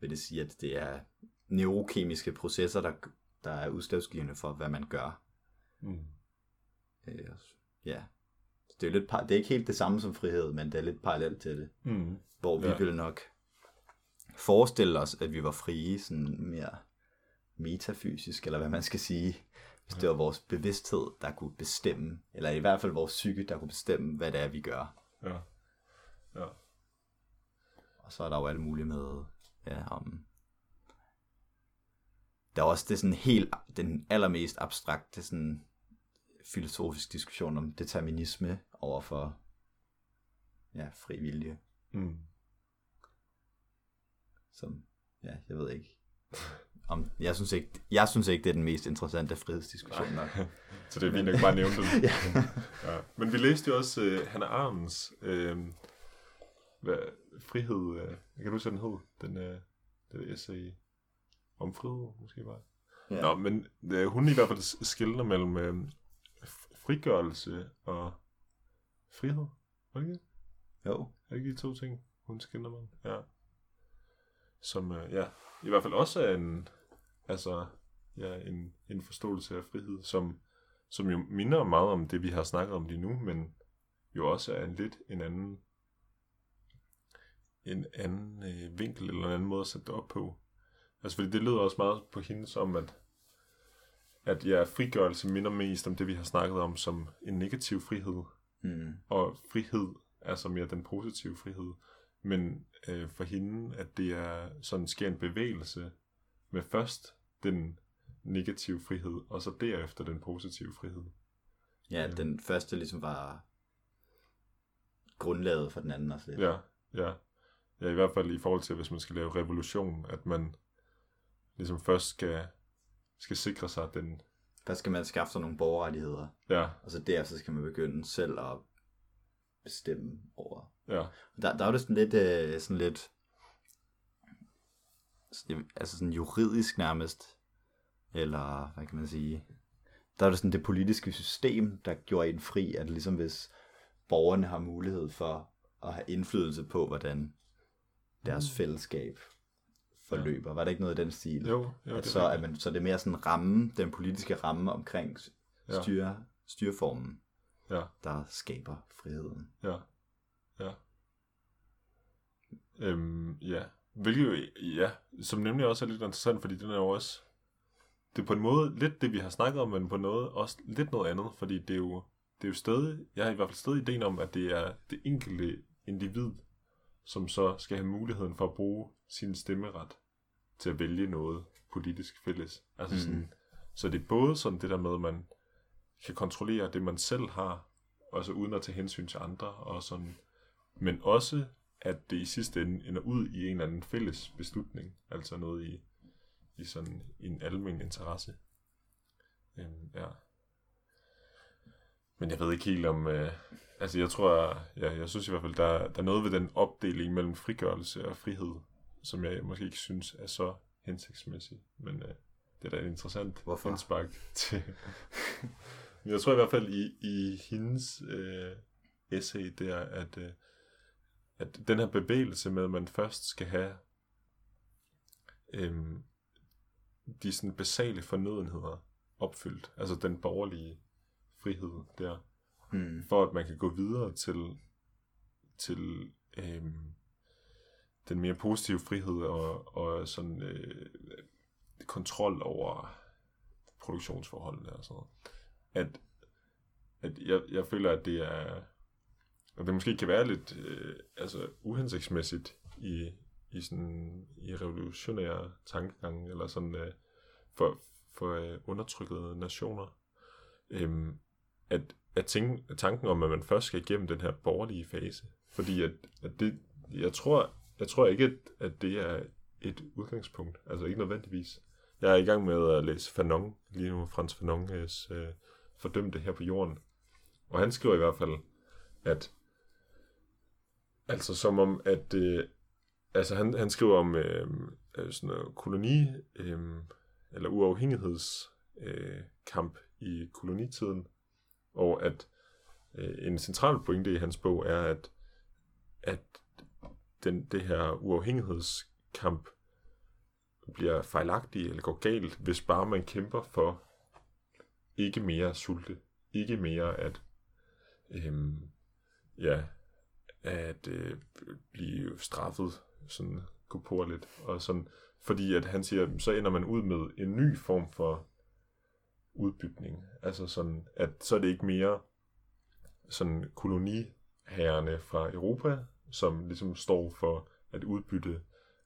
S1: vil det sige, at det er neurokemiske processer, der, der er udslagsgivende for, hvad man gør.
S2: Mm.
S1: Øh, ja. Det er, lidt, par- det er ikke helt det samme som frihed, men det er lidt parallelt til det.
S2: Mm.
S1: Hvor vi
S2: ja.
S1: ville nok forestille os, at vi var frie, sådan mere metafysisk, eller hvad man skal sige. Hvis det var vores bevidsthed, der kunne bestemme, eller i hvert fald vores psyke, der kunne bestemme, hvad det er, vi gør.
S2: Ja. Ja.
S1: Og så er der jo alt muligt med, ja, om... Der er også det sådan helt, den allermest abstrakte sådan filosofisk diskussion om determinisme over for ja, fri vilje,
S2: Mm.
S1: som, ja, jeg ved ikke. Om, jeg, synes ikke, jeg synes ikke, det er den mest interessante frihedsdiskussion nok.
S2: Så det er fint, at bare nævne den.
S1: ja.
S2: Ja. Men vi læste jo også uh, Hannah Arendts uh, hvad, frihed. Uh, jeg kan du huske, hvad den hed? Den, uh, det der essay om frihed, måske var. Ja. Nå, men uh, hun i hvert fald skiller mellem uh, frigørelse og frihed. Var det ikke det?
S1: Jo.
S2: Er det ikke de to ting, hun skiller mellem? Ja. Som, uh, ja, i hvert fald også er en, altså, ja, en, en forståelse af frihed, som, som jo minder meget om det, vi har snakket om lige nu, men jo også er en lidt en anden, en anden øh, vinkel eller en anden måde at sætte det op på. Altså, fordi det lyder også meget på hende som, at, at ja, frigørelse minder mest om det, vi har snakket om som en negativ frihed,
S1: Mm.
S2: og frihed er så mere den positive frihed. Men øh, for hende, at det er sådan sker en bevægelse med først den negative frihed, og så derefter den positive frihed.
S1: Ja, den første ligesom var grundlaget for den anden også lidt.
S2: Ja, ja. Ja, i hvert fald i forhold til, hvis man skal lave revolution, at man ligesom først skal, skal sikre sig, at den...
S1: Først skal man skaffe sig nogle borgerrettigheder,
S2: Ja,
S1: og så derefter skal man begynde selv at bestemme over.
S2: ja,
S1: Der, der er jo det sådan lidt, øh, sådan lidt, altså sådan juridisk nærmest, eller hvad kan man sige, der er det sådan det politiske system, der gjorde en fri, at ligesom hvis borgerne har mulighed for at have indflydelse på, hvordan deres
S2: Mm.
S1: fællesskab forløber. Var det ikke noget i den stil?
S2: jo, jo
S1: at så,
S2: rigtigt.
S1: man, så det er mere sådan ramme, den politiske ramme omkring
S2: Ja.
S1: styre, styreformen,
S2: Ja,
S1: der skaber friheden.
S2: ja, ja. Øhm, ja. Hvilket jo, ja, som nemlig også er lidt interessant, fordi den er jo også, det er på en måde lidt det, vi har snakket om, men på noget også lidt noget andet, fordi det er jo, det er jo stadig, jeg har i hvert fald stadig ideen om, at det er det enkelte individ, som så skal have muligheden for at bruge sin stemmeret til at vælge noget politisk fælles. Altså
S1: Mhm.
S2: sådan, så det er både sådan det der med, at man kan kontrollere det, man selv har, også uden at tage hensyn til andre, og sådan, men også, at det i sidste ende ender ud i en eller anden fælles beslutning, altså noget i, i sådan en almen interesse. Øhm, ja. Men jeg ved ikke helt om, øh, altså jeg tror, ja, jeg synes i hvert fald, der, der er noget ved den opdeling mellem frigørelse og frihed, som jeg måske ikke synes er så hensigtsmæssig, men øh, det er da et interessant
S1: Hvorfor?
S2: indspark til. Men jeg tror i hvert fald i, i hendes øh, essay der, at, øh, at den her bevægelse med, at man først skal have øh, de sådan basale fornødenheder opfyldt, altså den borgerlige frihed der,
S1: Hmm.
S2: for at man kan gå videre til, til øhm, den mere positive frihed og, og sådan øh, kontrol over produktionsforholdene og sådan noget. At, at jeg, jeg føler, at det er, at det måske kan være lidt øh, altså, uhensigtsmæssigt i, i, sådan, i revolutionære tankegange, eller sådan øh, for, for øh, undertrykkede nationer. Øhm, at, at tænke, tanken om, at man først skal igennem den her borgerlige fase. Fordi at, at det, jeg tror, jeg tror ikke, at, at det er et udgangspunkt. Altså ikke nødvendigvis. Jeg er i gang med at læse Fanon lige nu, Frans Fanons øh, Fordømte her på jorden. Og han skriver i hvert fald, at altså som om, at øh, altså han, han skriver om øh, øh sådan noget koloni, øh, eller uafhængighedskamp øh, i kolonitiden, og at øh, en central pointe i hans bog er, at, at den, det her uafhængighedskamp bliver fejlagtig eller går galt, hvis bare man kæmper for ikke mere sulte, ikke mere at øhm, ja, at øh, blive straffet sådan på lidt og sådan, fordi at han siger, så ender man ud med en ny form for udbytning. Altså sådan, at så er det ikke mere sådan koloniherrerne fra Europa, som ligesom står for at udbytte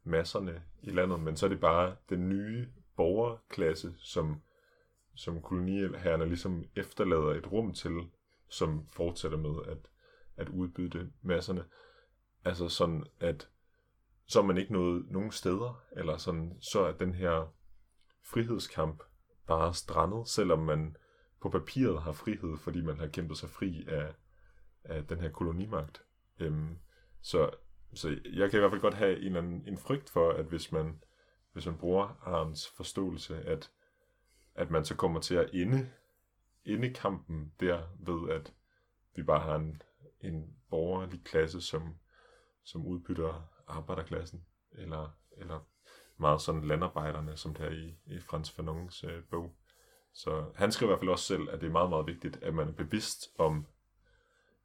S2: masserne i landet, men så er det bare den nye borgerklasse, som, som koloniherrerne ligesom efterlader et rum til, som fortsætter med at, at udbytte masserne. Altså sådan, at så er man ikke nået nogen steder, eller sådan, så er den her frihedskamp bare strandet, selvom man på papiret har frihed, fordi man har kæmpet sig fri af, af den her kolonimagt. Øhm, så, så jeg kan i hvert fald godt have en, eller anden, en frygt for, at hvis man, hvis man bruger Arns forståelse, at, at man så kommer til at ende, ende kampen der ved, at vi bare har en, en borgerlig klasse, som, som udbytter arbejderklassen, eller, eller meget sådan landarbejderne, som der i, i Frans Fanons øh, bog. Så han skriver i hvert fald også selv, at det er meget, meget vigtigt, at man er bevidst om,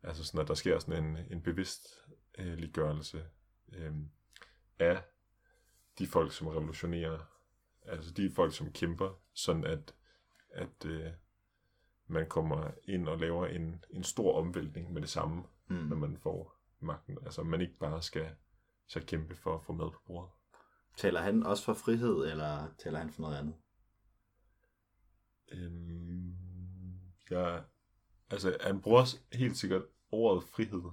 S2: altså sådan, at der sker sådan en, en bevidst øh, liggørelse øh, af de folk, som revolutionerer, altså de folk, som kæmper, sådan at, at øh, man kommer ind og laver en, en stor omvæltning med det samme, mm. når man får magten. Altså man ikke bare skal så kæmpe for at få mad på bordet.
S1: Taler han også for frihed, eller taler han for noget andet?
S2: Øhm, ja, altså han bruger helt sikkert ordet frihed,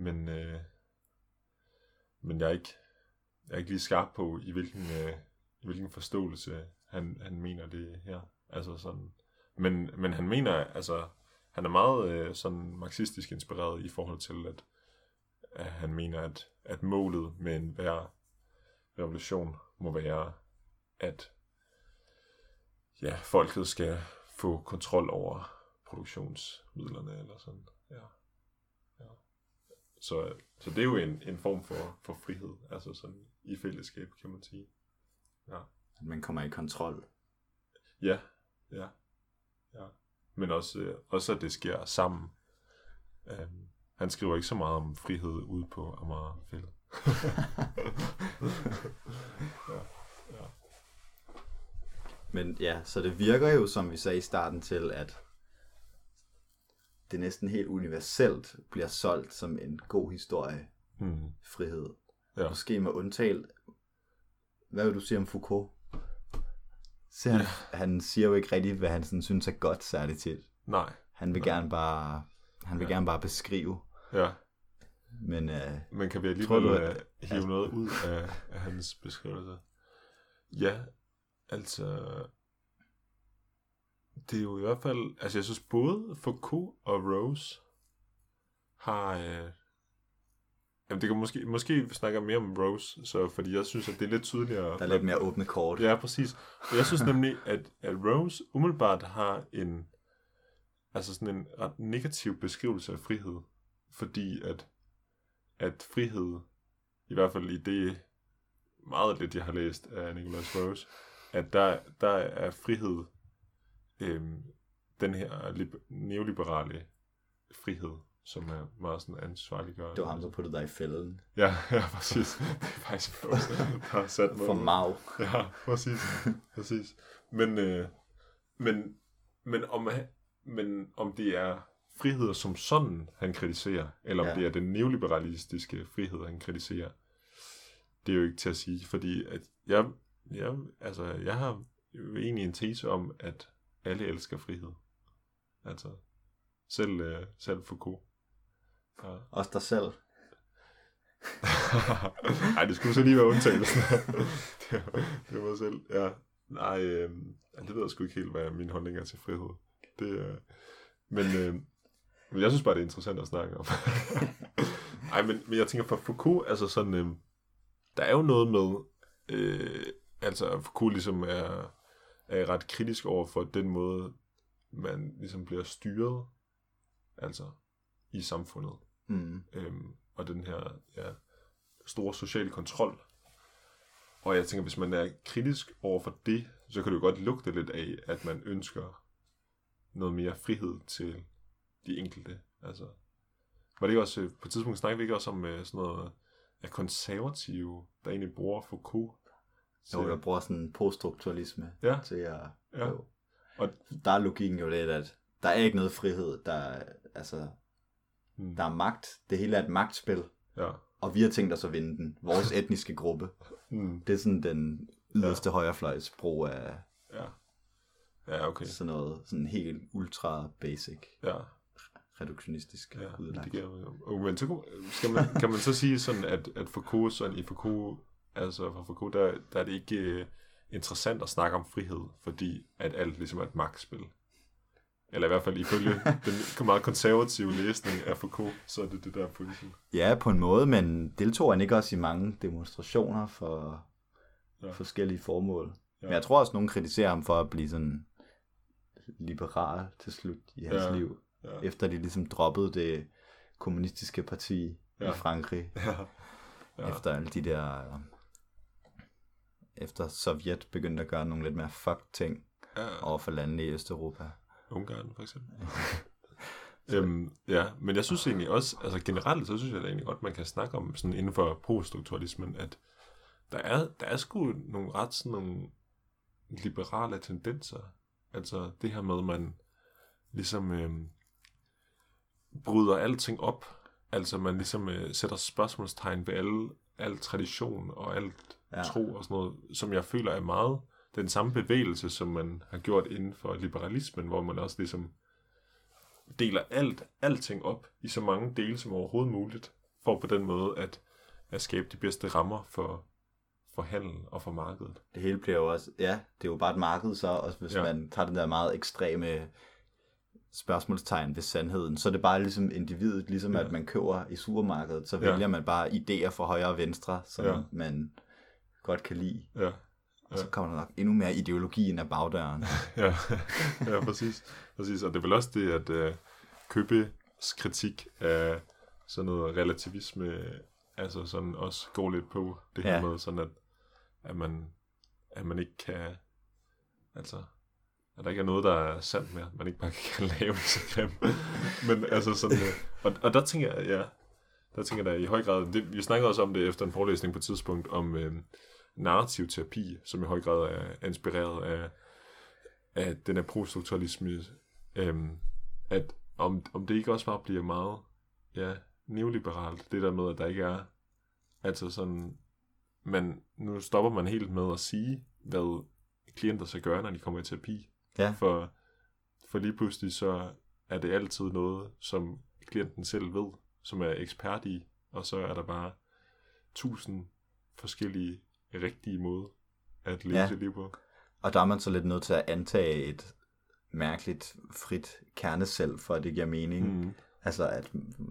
S2: men, øh, men jeg er ikke, jeg er ikke lige skarp på, i hvilken, øh, i hvilken forståelse han, han mener det her. Altså sådan, men, men han mener, altså, han er meget øh, sådan marxistisk inspireret i forhold til, at, at han mener, at, at målet med enhver revolution må være, at ja, folket skal få kontrol over produktionsmidlerne eller sådan. Ja. Så, så det er jo en, en form for, for frihed, altså sådan i fællesskab, kan man sige. Ja.
S1: At man kommer i kontrol.
S2: Ja, ja, ja. Men også, øh, også at det sker sammen. Um, han skriver ikke så meget om frihed ude på Amagerfældet.
S1: ja, ja. Men ja, så det virker jo, som vi sagde i starten, til at det næsten helt universelt bliver solgt som en god historie. Mm. Frihed. Ja. Måske med undtale. Hvad vil du sige om Foucault? Så han, ja. han siger jo ikke rigtigt, hvad han sådan synes er godt særligt tit.
S2: Nej.
S1: Han vil
S2: Nej.
S1: gerne bare han vil ja. gerne bare beskrive.
S2: Ja.
S1: Men, uh,
S2: Men kan vi alligevel du, at, hive at, noget ud af, af hans beskrivelse? Ja, altså... Det er jo i hvert fald... Altså, jeg synes både Foucault og Rose har... Øh, Jamen, det kan måske, måske snakke mere om Rose, så, fordi jeg synes, at det er lidt tydeligere.
S1: Der er lidt mere åbne kort.
S2: Ja, præcis. Jeg synes nemlig, at, at Rose umiddelbart har en, altså sådan en ret negativ beskrivelse af frihed, fordi at at frihed, i hvert fald i det meget lidt, jeg har læst af Nicholas Rose, at der, der er frihed øhm, den her neoliberale frihed, som er meget sådan ansvarliggørende.
S1: Det var ham, der puttede dig i fælden.
S2: Ja, ja, præcis. Det er faktisk også, der har sat
S1: mig. For mag.
S2: Ja, præcis. præcis. Men, øh, men, men om, men om det er friheder som sådan, han kritiserer, eller om
S1: Ja.
S2: det er den neoliberalistiske frihed, han kritiserer, det er jo ikke til at sige, fordi at jeg, jeg, altså, jeg har jo egentlig en tese om, at alle elsker frihed. Altså, selv, øh, selv Foucault. Ja.
S1: Også dig selv.
S2: Nej, det skulle så lige være undtagelsen. det, var, det var mig selv. Ja. Nej, øh, det ved jeg sgu ikke helt, hvad min holdning er til frihed. Det, øh, men, øh, men jeg synes bare, det er interessant at snakke om. Nej, men, men jeg tænker for Foucault, altså sådan, øh, der er jo noget med, øh, altså Foucault ligesom er, er ret kritisk over for den måde, man ligesom bliver styret, altså i samfundet
S1: Mm.
S2: øhm, og den her ja, store sociale kontrol. Og jeg tænker, hvis man er kritisk over for det, så kan det jo godt lugte lidt af, at man ønsker noget mere frihed til de enkelte. Altså, var det ikke også, øh, på et tidspunkt snakkede vi ikke også om øh, sådan noget af konservative, der egentlig bruger Foucault
S1: Jo, jeg bruger sådan poststrukturalisme
S2: Ja.
S1: til at...
S2: Ja.
S1: Jo.
S2: Og-
S1: Der er logikken jo lidt, at der er ikke noget frihed. Der er, altså,
S2: Hmm.
S1: der er magt. Det hele er et magtspil.
S2: ja.
S1: Og vi har tænkt os at vinde den. Vores etniske gruppe.
S2: Mm.
S1: Det er sådan den yderste ja. højrefløjs brug af
S2: ja. Ja, okay.
S1: sådan noget sådan helt ultra basic
S2: Ja.
S1: reduktionistisk
S2: Ja,
S1: udlagt.
S2: det giver. Og men så skal man, kan man så sige sådan, at, at Foucault, sådan i Foucault, altså for Foucault, der, der er det ikke øh, interessant at snakke om frihed, fordi at alt ligesom er et magtspil. Eller i hvert fald ifølge den meget konservative læsning af Foucault, så er det det der pointen.
S1: Ja, på en måde, men deltog han ikke også i mange demonstrationer for
S2: Ja.
S1: forskellige formål.
S2: Ja.
S1: Men jeg tror også, nogen kritiserer ham for at blive sådan liberal til slut i hans
S2: Ja.
S1: liv.
S2: Ja.
S1: Efter de ligesom droppede det kommunistiske parti
S2: ja.
S1: i Frankrig.
S2: Ja.
S1: Ja. Efter alle de der... øh, Efter Sovjet begyndte at gøre nogle lidt mere fuck ting
S2: ja.
S1: over for landene i Østeuropa.
S2: Ungarn for eksempel. øhm, ja, men jeg synes egentlig også, altså generelt, så synes jeg da egentlig godt, man kan snakke om sådan inden for poststrukturalismen, at der er, der er sgu nogle ret sådan nogle liberale tendenser. Altså det her med, at man ligesom øhm, bryder alting op. Altså man ligesom øh, sætter spørgsmålstegn ved alle, al tradition og alt ja.
S1: Ja.
S2: tro og sådan noget, som jeg føler er meget den samme bevægelse, som man har gjort inden for liberalismen, hvor man også ligesom deler alt, alting op i så mange dele som overhovedet muligt, for på den måde at, at skabe de bedste rammer for, for handel og for markedet.
S1: Det hele bliver jo også, ja, det er jo bare et marked så, også hvis
S2: Ja.
S1: ja. man tager den der meget ekstreme spørgsmålstegn ved sandheden, så er det bare ligesom individet, ligesom
S2: Ja.
S1: ja. at man køber i supermarkedet, så
S2: Ja.
S1: vælger man bare idéer fra højre og venstre, som
S2: Ja.
S1: ja. man godt kan lide.
S2: Ja,
S1: Og så kommer der nok endnu mere ideologi ind ad bagdøren.
S2: ja, ja præcis. præcis. Og det er vel også det, at uh, Købes kritik af sådan noget relativisme, altså sådan også går lidt på det her
S1: Ja.
S2: med, sådan at, at, man, at man ikke kan, altså, at der ikke er noget, der er sandt med, at man ikke bare kan lave det så grim. Men altså sådan, øh, og, og der tænker jeg, ja, der tænker jeg da i høj grad, det, vi snakkede også om det efter en forelæsning på et tidspunkt, om øh, narrativ terapi, som i høj grad er inspireret af, af den her prostrukturalisme, øhm, at om, om det ikke også bare bliver meget ja, neoliberalt, det der med, at der ikke er, altså sådan, man, nu stopper man helt med at sige, hvad klienter skal gøre, når de kommer i terapi.
S1: Ja.
S2: For, for lige pludselig så er det altid noget, som klienten selv ved, som er ekspert i, og så er der bare tusind forskellige rigtige måder at leve ja.
S1: Ja.
S2: sit liv på.
S1: Og der er man så lidt nødt til at antage et mærkeligt frit kerneselv, for at det giver mening.
S2: Mm.
S1: Altså, at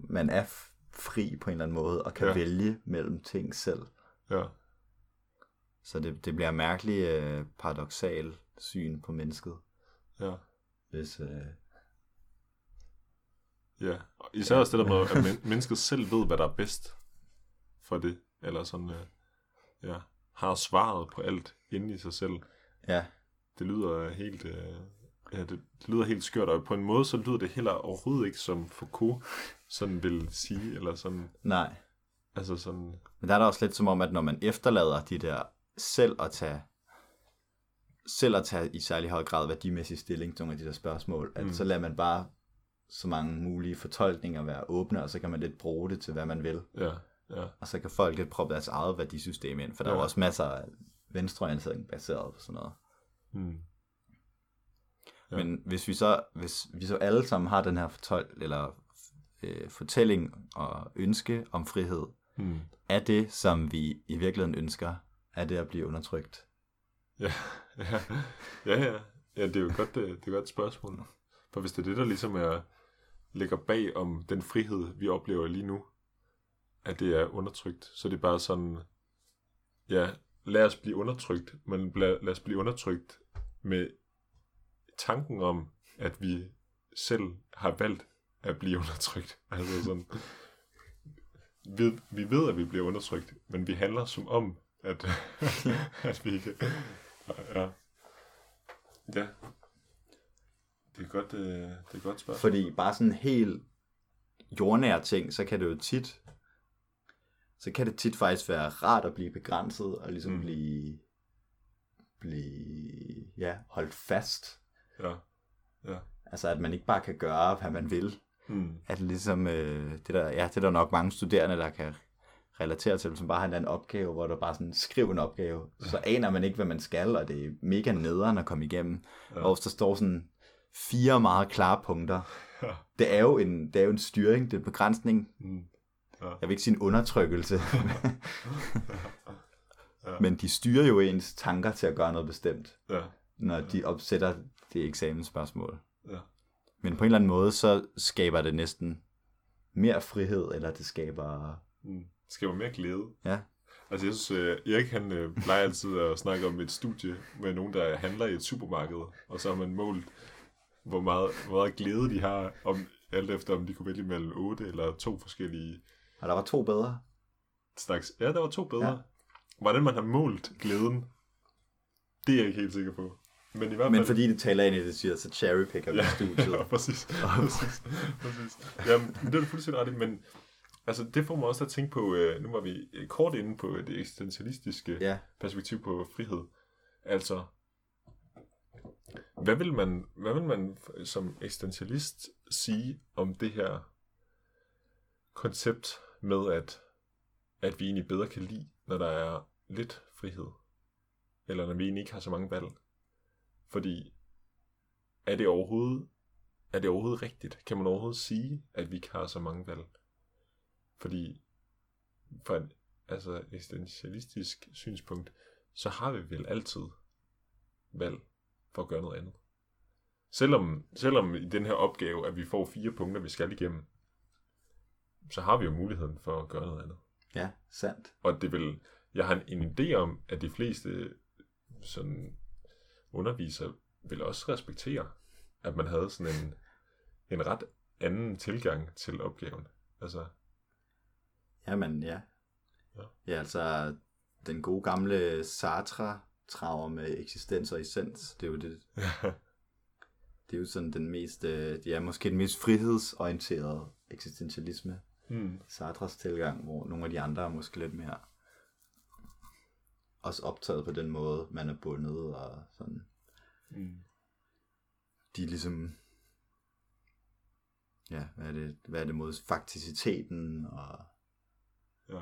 S1: man er fri på en eller anden måde, og kan
S2: Ja.
S1: ja. vælge mellem ting selv.
S2: Ja.
S1: Så det, det bliver mærkeligt øh, paradoxal syn på mennesket,
S2: Ja.
S1: hvis... Øh,
S2: Ja, og især også det der med, at men- mennesket selv ved, hvad der er bedst for det, eller sådan, øh, ja, har svaret på alt inde i sig selv.
S1: ja,
S2: Det lyder helt, øh, ja, det, det lyder helt skørt, og på en måde, så lyder det heller overhovedet ikke, som Foucault sådan vil sige, eller sådan,
S1: nej.
S2: altså sådan,
S1: Men der er der også lidt som om, at når man efterlader de der selv at tage selv at tage i særlig høj grad værdimæssig stilling til nogle af de der spørgsmål, at mm. så lader man bare så mange mulige fortolkninger være åbne, og så kan man lidt bruge det til, hvad man vil.
S2: Ja, ja.
S1: Og så kan folk lidt proppe deres eget værdisystem ind, for der ja. er jo også masser af venstreorientering baseret på sådan noget.
S2: Mm.
S1: Ja. Men hvis vi så, hvis vi så alle sammen har den her fortol eller øh, fortælling og ønske om frihed,
S2: Mm.
S1: er det, som vi i virkeligheden ønsker, er det at blive undertrykt?
S2: Ja, ja, ja, ja. ja det er jo godt, det, det er et godt spørgsmål. For hvis det er det, der ligesom er, ligger bag om den frihed, vi oplever lige nu, at det er undertrykt, så det er bare sådan, ja, lad os blive undertrykt, men lad, lad os blive undertrykt med tanken om, at vi selv har valgt at blive undertrykt. Altså sådan, vi, vi ved, at vi bliver undertrykt, men vi handler som om, at, at vi ikke... Ja. Ja. Det er godt, øh, det er godt spørgsmål.
S1: Fordi bare sådan helt jordnære ting, så kan det jo tit, så kan det tit faktisk være rart at blive begrænset, og ligesom mm. blive, blive, ja, holdt fast.
S2: Ja. Ja.
S1: Altså, at man ikke bare kan gøre, hvad man vil.
S2: Mm.
S1: At ligesom, øh, det, der, ja, det er der nok mange studerende, der kan relatere til, som bare har en anden opgave, hvor der bare sådan, skriv en opgave, så aner man ikke, hvad man skal, og det er mega nederen at komme igennem. Ja. Og hvis der står sådan fire meget klare punkter,
S2: Ja.
S1: det er jo en, det er jo en styring, det er en begrænsning.
S2: Mm. Ja.
S1: Jeg vil ikke sige en undertrykkelse,
S2: Ja.
S1: men de styrer jo ens tanker til at gøre noget bestemt,
S2: Ja.
S1: når de opsætter det eksamensspørgsmål.
S2: Ja.
S1: Men på en eller anden måde, så skaber det næsten mere frihed, eller det skaber...
S2: Mm. Det skaber mere glæde.
S1: Ja,
S2: Altså jeg synes, uh, Erik han uh, plejer altid at snakke om et studie med nogen, der handler i et supermarked, og så har man målt, hvor meget, hvor meget glæde de har, om, alt efter om de kunne vælge mellem otte eller to forskellige
S1: og der var to bedre.
S2: slags. Ja, der var to bedre.
S1: Ja.
S2: Hvordan man har målt glæden, det er jeg ikke helt sikker på. Men i hvert fald...
S1: Men fordi det taler ind i det, siger, så cherrypicker vi
S2: ja,
S1: studiet.
S2: ja, præcis. præcis, præcis. Jamen, det er du fuldstændig ret i, men altså, det får mig også at tænke på, øh, nu var vi øh, kort inde på det eksistentialistiske
S1: Ja,
S2: perspektiv på frihed. Altså, hvad vil man, hvad vil man som eksistentialist sige om det her koncept med, at, at vi egentlig bedre kan lide, når der er lidt frihed? Eller når vi egentlig ikke har så mange valg? Fordi, er det overhovedet, er det overhovedet rigtigt? Kan man overhovedet sige, at vi ikke har så mange valg? Fordi, fra et altså eksistentialistisk synspunkt, så har vi vel altid valg for at gøre noget andet. Selvom, selvom i den her opgave, at vi får fire punkter, vi skal igennem, så har vi jo muligheden for at gøre noget andet.
S1: ja, sandt.
S2: Og det vil, jeg har en, en idé om, at de fleste sådan undervisere vil også respektere, at man havde sådan en, en ret anden tilgang til opgaven. Altså,
S1: Jamen, ja.
S2: Ja.
S1: Ja, altså, den gode gamle Sartre traver med eksistens og essens, det er jo det, det er jo sådan den mest, øh, er måske den mest frihedsorienterede eksistentialisme,
S2: hmm.
S1: Sartres tilgang, hvor nogle af de andre er måske lidt mere også optaget på den måde, man er bundet og sådan.
S2: Hmm.
S1: De er ligesom, ja, hvad er det, hvad er det mod fakticiteten og
S2: Ja.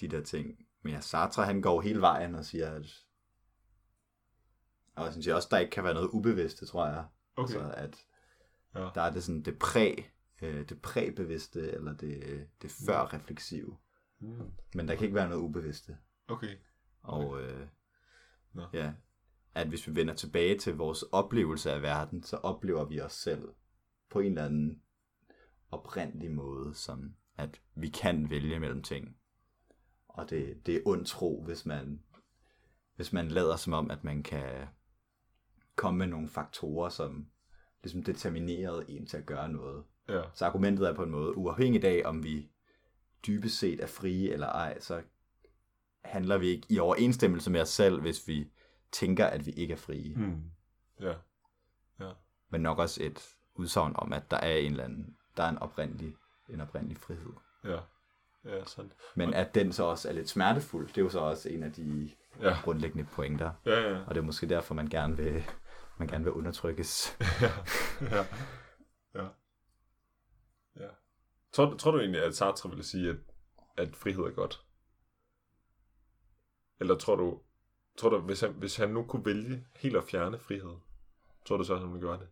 S1: de der ting. Men ja, Sartre han går hele vejen og siger, at og jeg synes også, der ikke kan være noget ubevidste, tror jeg.
S2: Okay.
S1: Altså, at
S2: Ja.
S1: der er det sådan det præ, øh, det præbevidste, eller det, det før-refleksive.
S2: Hmm.
S1: Men der kan ikke være noget ubevidste.
S2: Okay.
S1: Og øh,
S2: Nå.
S1: ja, at hvis vi vender tilbage til vores oplevelse af verden, så oplever vi os selv på en eller anden oprindelig måde, som at vi kan vælge mellem ting. Og det, det er ondt tro, hvis man, hvis man lader som om, at man kan komme med nogle faktorer, som ligesom determinerede en til at gøre noget.
S2: Ja.
S1: Så argumentet er på en måde, uafhængigt af, om vi dybest set er frie eller ej, så handler vi ikke i overensstemmelse med os selv, hvis vi tænker, at vi ikke er frie.
S2: Hmm. Ja. Ja.
S1: Men nok også et udsagn om, at der er en eller anden, der er en oprindelig, en oprindelig frihed.
S2: Ja. Ja, sandt.
S1: Men at den så også er lidt smertefuld, det er jo så også en af de
S2: Ja.
S1: grundlæggende pointer.
S2: Ja, ja.
S1: Og det er måske derfor, man gerne vil, man gerne vil undertrykkes.
S2: ja. Ja. Tror, tror du egentlig, at Sartre ville sige, at, at frihed er godt? Eller tror du, tror du hvis, han, hvis han nu kunne vælge helt at fjerne frihed, tror du så, at han ville gøre det?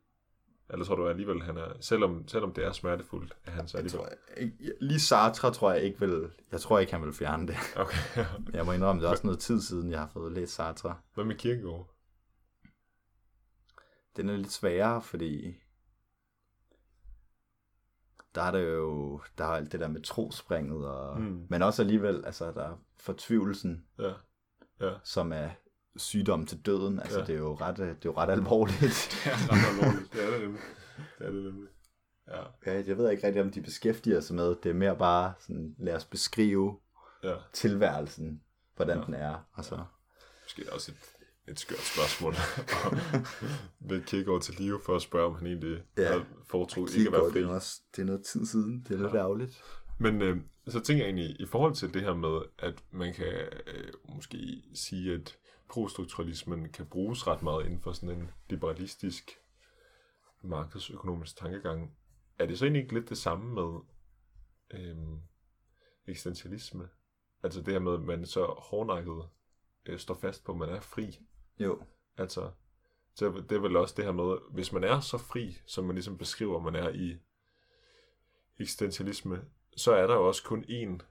S2: Eller tror du alligevel, han er, selvom, selvom det er smertefuldt, at han så
S1: Jeg
S2: alligevel...
S1: tror, jeg, lige Sartre tror jeg ikke vil, jeg tror ikke, han vil fjerne det.
S2: Okay.
S1: Jeg må indrømme, det er også noget tid siden, jeg har fået læst Sartre.
S2: Hvad med Kierkegaard?
S1: Den er lidt sværere, fordi der er det jo, der er alt det der med trospringet, og,
S2: Mm.
S1: men også alligevel, altså der er fortvivlelsen,
S2: Ja. Ja.
S1: som er sygdom til døden, altså
S2: Ja.
S1: det er jo ret, det er jo ret alvorligt.
S2: Det er ret alvorligt. Det er det nemlig. Det er det nemlig. Ja.
S1: ja, jeg ved ikke rigtig, om de beskæftiger sig med, det er mere bare sådan, lad os beskrive
S2: Ja.
S1: tilværelsen, hvordan
S2: Ja.
S1: ja. den er, og så,
S2: Måske også et, et skørt spørgsmål. Ved Kierkegaard til live for at spørge, om han egentlig
S1: ja.
S2: foretog ikke at være fri.
S1: det, er også, det er noget tid siden, det er lidt
S2: Ja.
S1: ærgerligt.
S2: Men øh, så tænker jeg egentlig, i forhold til det her med, at man kan øh, måske sige, at prostrukturalismen kan bruges ret meget inden for sådan en liberalistisk markedsøkonomisk tankegang, er det så egentlig ikke lidt det samme med øh, eksistentialisme? Altså det her med, at man så hårdnakket øh, står fast på, at man er fri.
S1: Jo,
S2: Altså, så det er vel også det her med, hvis man er så fri, som man ligesom beskriver, man er i eksistentialisme, så er der jo også kun én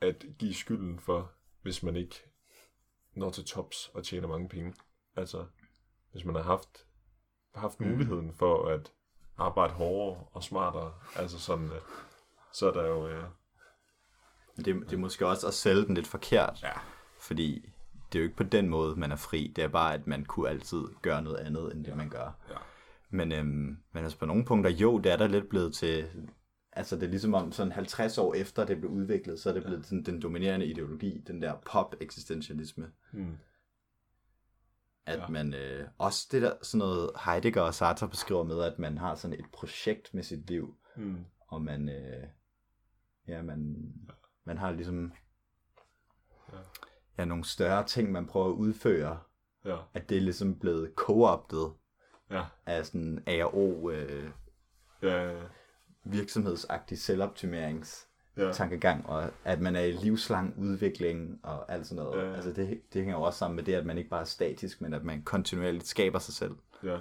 S2: at give skylden for, hvis man ikke når til tops og tjener mange penge. Altså, hvis man har haft, haft
S1: Mm.
S2: muligheden for at arbejde hårdere og smartere, altså sådan, øh, så er der jo... Øh,
S1: det, det er måske også at sælge den lidt forkert,
S2: ja,
S1: fordi det er jo ikke på den måde, man er fri. Det er bare, at man kunne altid gøre noget andet, end det man gør.
S2: ja,
S1: Men, øhm, men altså på nogle punkter, jo, det er der lidt blevet til... Altså det er ligesom om sådan 50 år efter det blev udviklet, så er det blevet sådan, den dominerende ideologi, den der pop-eksistentialisme.
S2: mm,
S1: At
S2: Ja.
S1: ja. man øh, også det der sådan noget Heidegger og Sartre beskriver med, at man har sådan et projekt med sit liv,
S2: mm,
S1: og man, øh, ja, man, man har ligesom
S2: Ja.
S1: Ja, nogle større ting, man prøver at udføre,
S2: ja,
S1: at det er ligesom blevet co-optet
S2: ja,
S1: af sådan ARO øh,
S2: ja, ja,
S1: virksomhedsagtig selvoptimerings
S2: ja,
S1: tankegang, og at man er i livslang udvikling og alt sådan noget.
S2: Ja,
S1: Ja,
S2: ja.
S1: ja. Altså det, det hænger jo også sammen med det, at man ikke bare er statisk, men at man kontinuerligt skaber sig selv.
S2: Ja.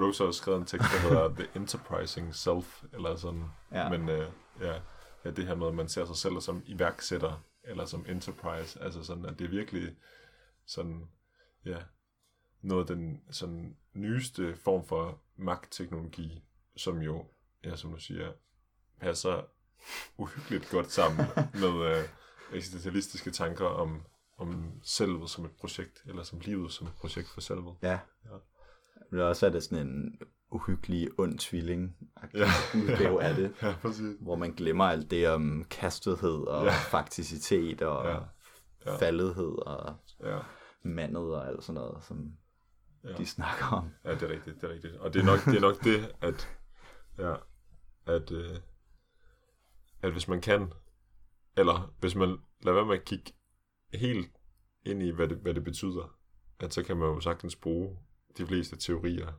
S2: Rose har skrevet en tekst, der hedder The Enterprising Self, eller sådan.
S1: Ja.
S2: Men øh, ja, ja, det her med, at man ser sig selv som iværksætter, eller som enterprise, altså sådan, at det er virkelig sådan, ja, noget af den sådan nyeste form for magtteknologi, som jo, ja, som du siger, passer uhyggeligt godt sammen med øh, eksistentialistiske tanker om, om selvet som et projekt, eller som livet som et projekt for selvet.
S1: Ja.
S2: Ja.
S1: Men også er det sådan en uhyggelig ond tvilling
S2: Ja.
S1: udgave af det,
S2: Ja, præcis.
S1: hvor man glemmer alt det om kastethed og
S2: Ja.
S1: fakticitet og
S2: Ja.
S1: ja. Fallethed og
S2: Ja.
S1: mandet og alt sådan noget, som
S2: ja.
S1: de snakker om.
S2: Ja, det er rigtigt, det er rigtigt. Og det er nok det, er nok det at, ja, at, øh, at hvis man kan, eller hvis man lader være med at kigge helt ind i, hvad det, hvad det betyder, at så kan man jo sagtens bruge de fleste teorier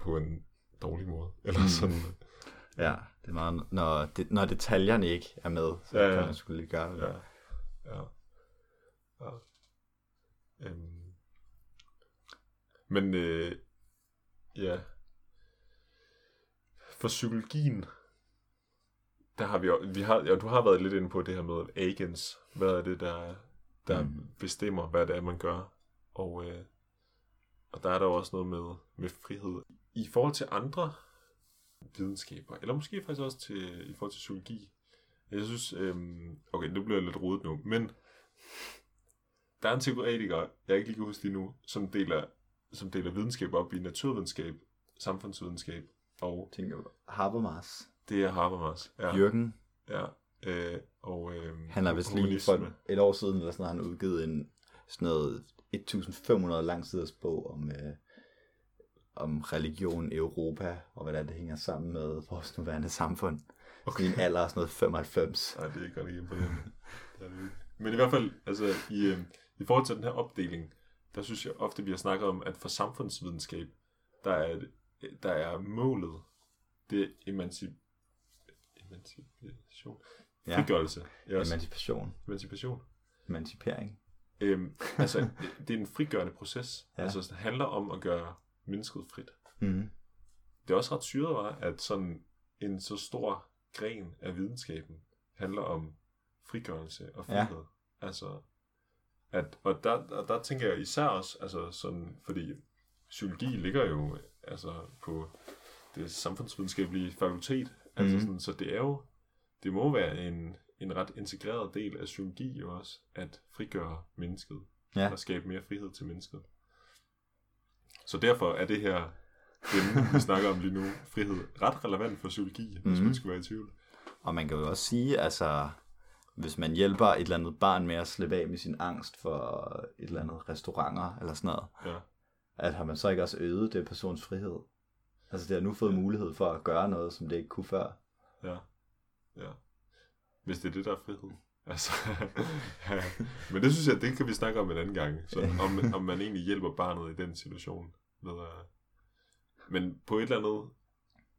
S2: på en dårlig måde. Eller
S1: Mm.
S2: sådan.
S1: Ja, det er meget, når, det, når detaljerne ikke er med, så
S2: Ja,
S1: kan man sgu lige gøre det.
S2: Ja. Ja. ja. Øhm. Men øh, ja. For psykologien, der har vi jo, vi har, ja, du har været lidt inde på det her med agens. Hvad er det, der, der mm.
S1: Mm.
S2: bestemmer, hvad det er, man gør? Og, øh, og der er der også noget med, med frihed. I forhold til andre videnskaber, eller måske faktisk også til, i forhold til psykologi, jeg synes, øhm, okay, nu bliver jeg lidt rodet nu, men der er en teoretiker, jeg ikke lige kan huske lige nu, som deler, som deler videnskab op i naturvidenskab, samfundsvidenskab, og
S1: Tænker du, Habermas,
S2: det er Habermas. Ja.
S1: Jürgen,
S2: ja, øh, og øh,
S1: han har vist lige for et år siden, eller sådan noget, han har udgivet en sådan noget 1500 lang siders bog om, øh, om religion i Europa, og hvordan det hænger sammen med vores nuværende samfund. Okay. En alder af sådan noget 95.
S2: Nej, det er godt ikke imponerende. Det er det ikke. Men i hvert fald, altså i, øh, i forhold til den her opdeling, der synes jeg ofte, vi har snakket om, at for samfundsvidenskab, der er, der er målet, det er emancip emancipation.
S1: Ja.
S2: Frigørelse. Ja.
S1: Emancipation.
S2: Emancipation.
S1: Emancipering.
S2: Øhm, altså, det er en frigørende proces.
S1: Ja.
S2: Altså, det handler om at gøre mennesket frit.
S1: Mm.
S2: Det er også ret syret, var, at sådan en så stor gren af videnskaben handler om frigørelse og
S1: Ja.
S2: frihed. Altså, at, og der, der, der tænker jeg især også, altså sådan, fordi psykologi ligger jo altså på det samfundsvidenskabelige fakultet, altså
S1: Mhm.
S2: sådan, så det er jo, det må være en, en ret integreret del af psykologi jo også, at frigøre mennesket,
S1: Ja.
S2: og skabe mere frihed til mennesket. Så derfor er det her, det vi snakker om lige nu, frihed, ret relevant for psykologi, hvis
S1: Mhm.
S2: man skulle være i tvivl.
S1: Og man kan jo også sige, altså, hvis man hjælper et eller andet barn med at slippe af med sin angst for et eller andet restauranter eller sådan noget,
S2: Ja.
S1: at har man så ikke også øget det persons frihed? Altså, det har nu fået mulighed for at gøre noget, som det ikke kunne før.
S2: Ja. Ja. Hvis det er det, der er frihed. Altså, ja. Men det synes jeg, det kan vi snakke om en anden gang. Så om, om man egentlig hjælper barnet i den situation. Ved at... Men på et eller andet,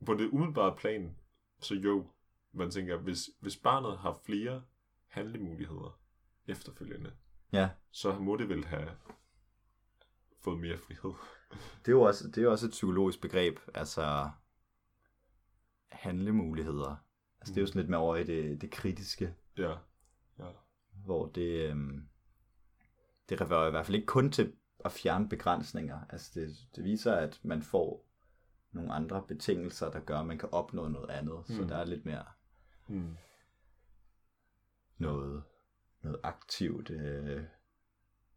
S2: på det umiddelbare plan, så jo, man tænker, hvis, hvis barnet har flere handlemuligheder efterfølgende,
S1: Ja,
S2: så må det vel have fået mere frihed.
S1: det er jo også, det er jo også et psykologisk begreb, altså handlemuligheder. Altså, det er jo sådan lidt mere over i det, det kritiske,
S2: Ja. Ja.
S1: hvor det, øhm, det refererer i hvert fald ikke kun til at fjerne begrænsninger. Altså, det, det viser, at man får nogle andre betingelser, der gør, at man kan opnå noget andet. Mm. Så
S2: Mm.
S1: der er lidt mere
S2: Hmm.
S1: noget, noget aktivt, øh,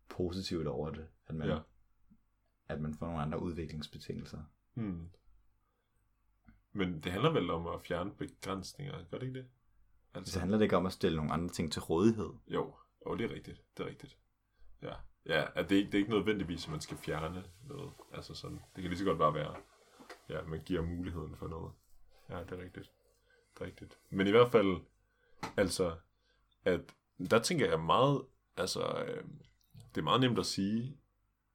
S1: positivt over det. At man,
S2: Ja.
S1: at man får nogle andre udviklingsbetingelser.
S2: Hmm. Men det handler vel om at fjerne begrænsninger, gør det ikke det? Altså,
S1: Så handler det ikke om at stille nogle andre ting til rådighed.
S2: Jo, jo, det er rigtigt. Det er rigtigt. Ja, ja at det, er det er ikke nødvendigvis, at man skal fjerne noget. Altså sådan, det kan lige så godt bare være, ja, man giver muligheden for noget. Ja, det er rigtigt. Det er rigtigt. Men i hvert fald, altså, at der tænker jeg meget, altså, øh, det er meget nemt at sige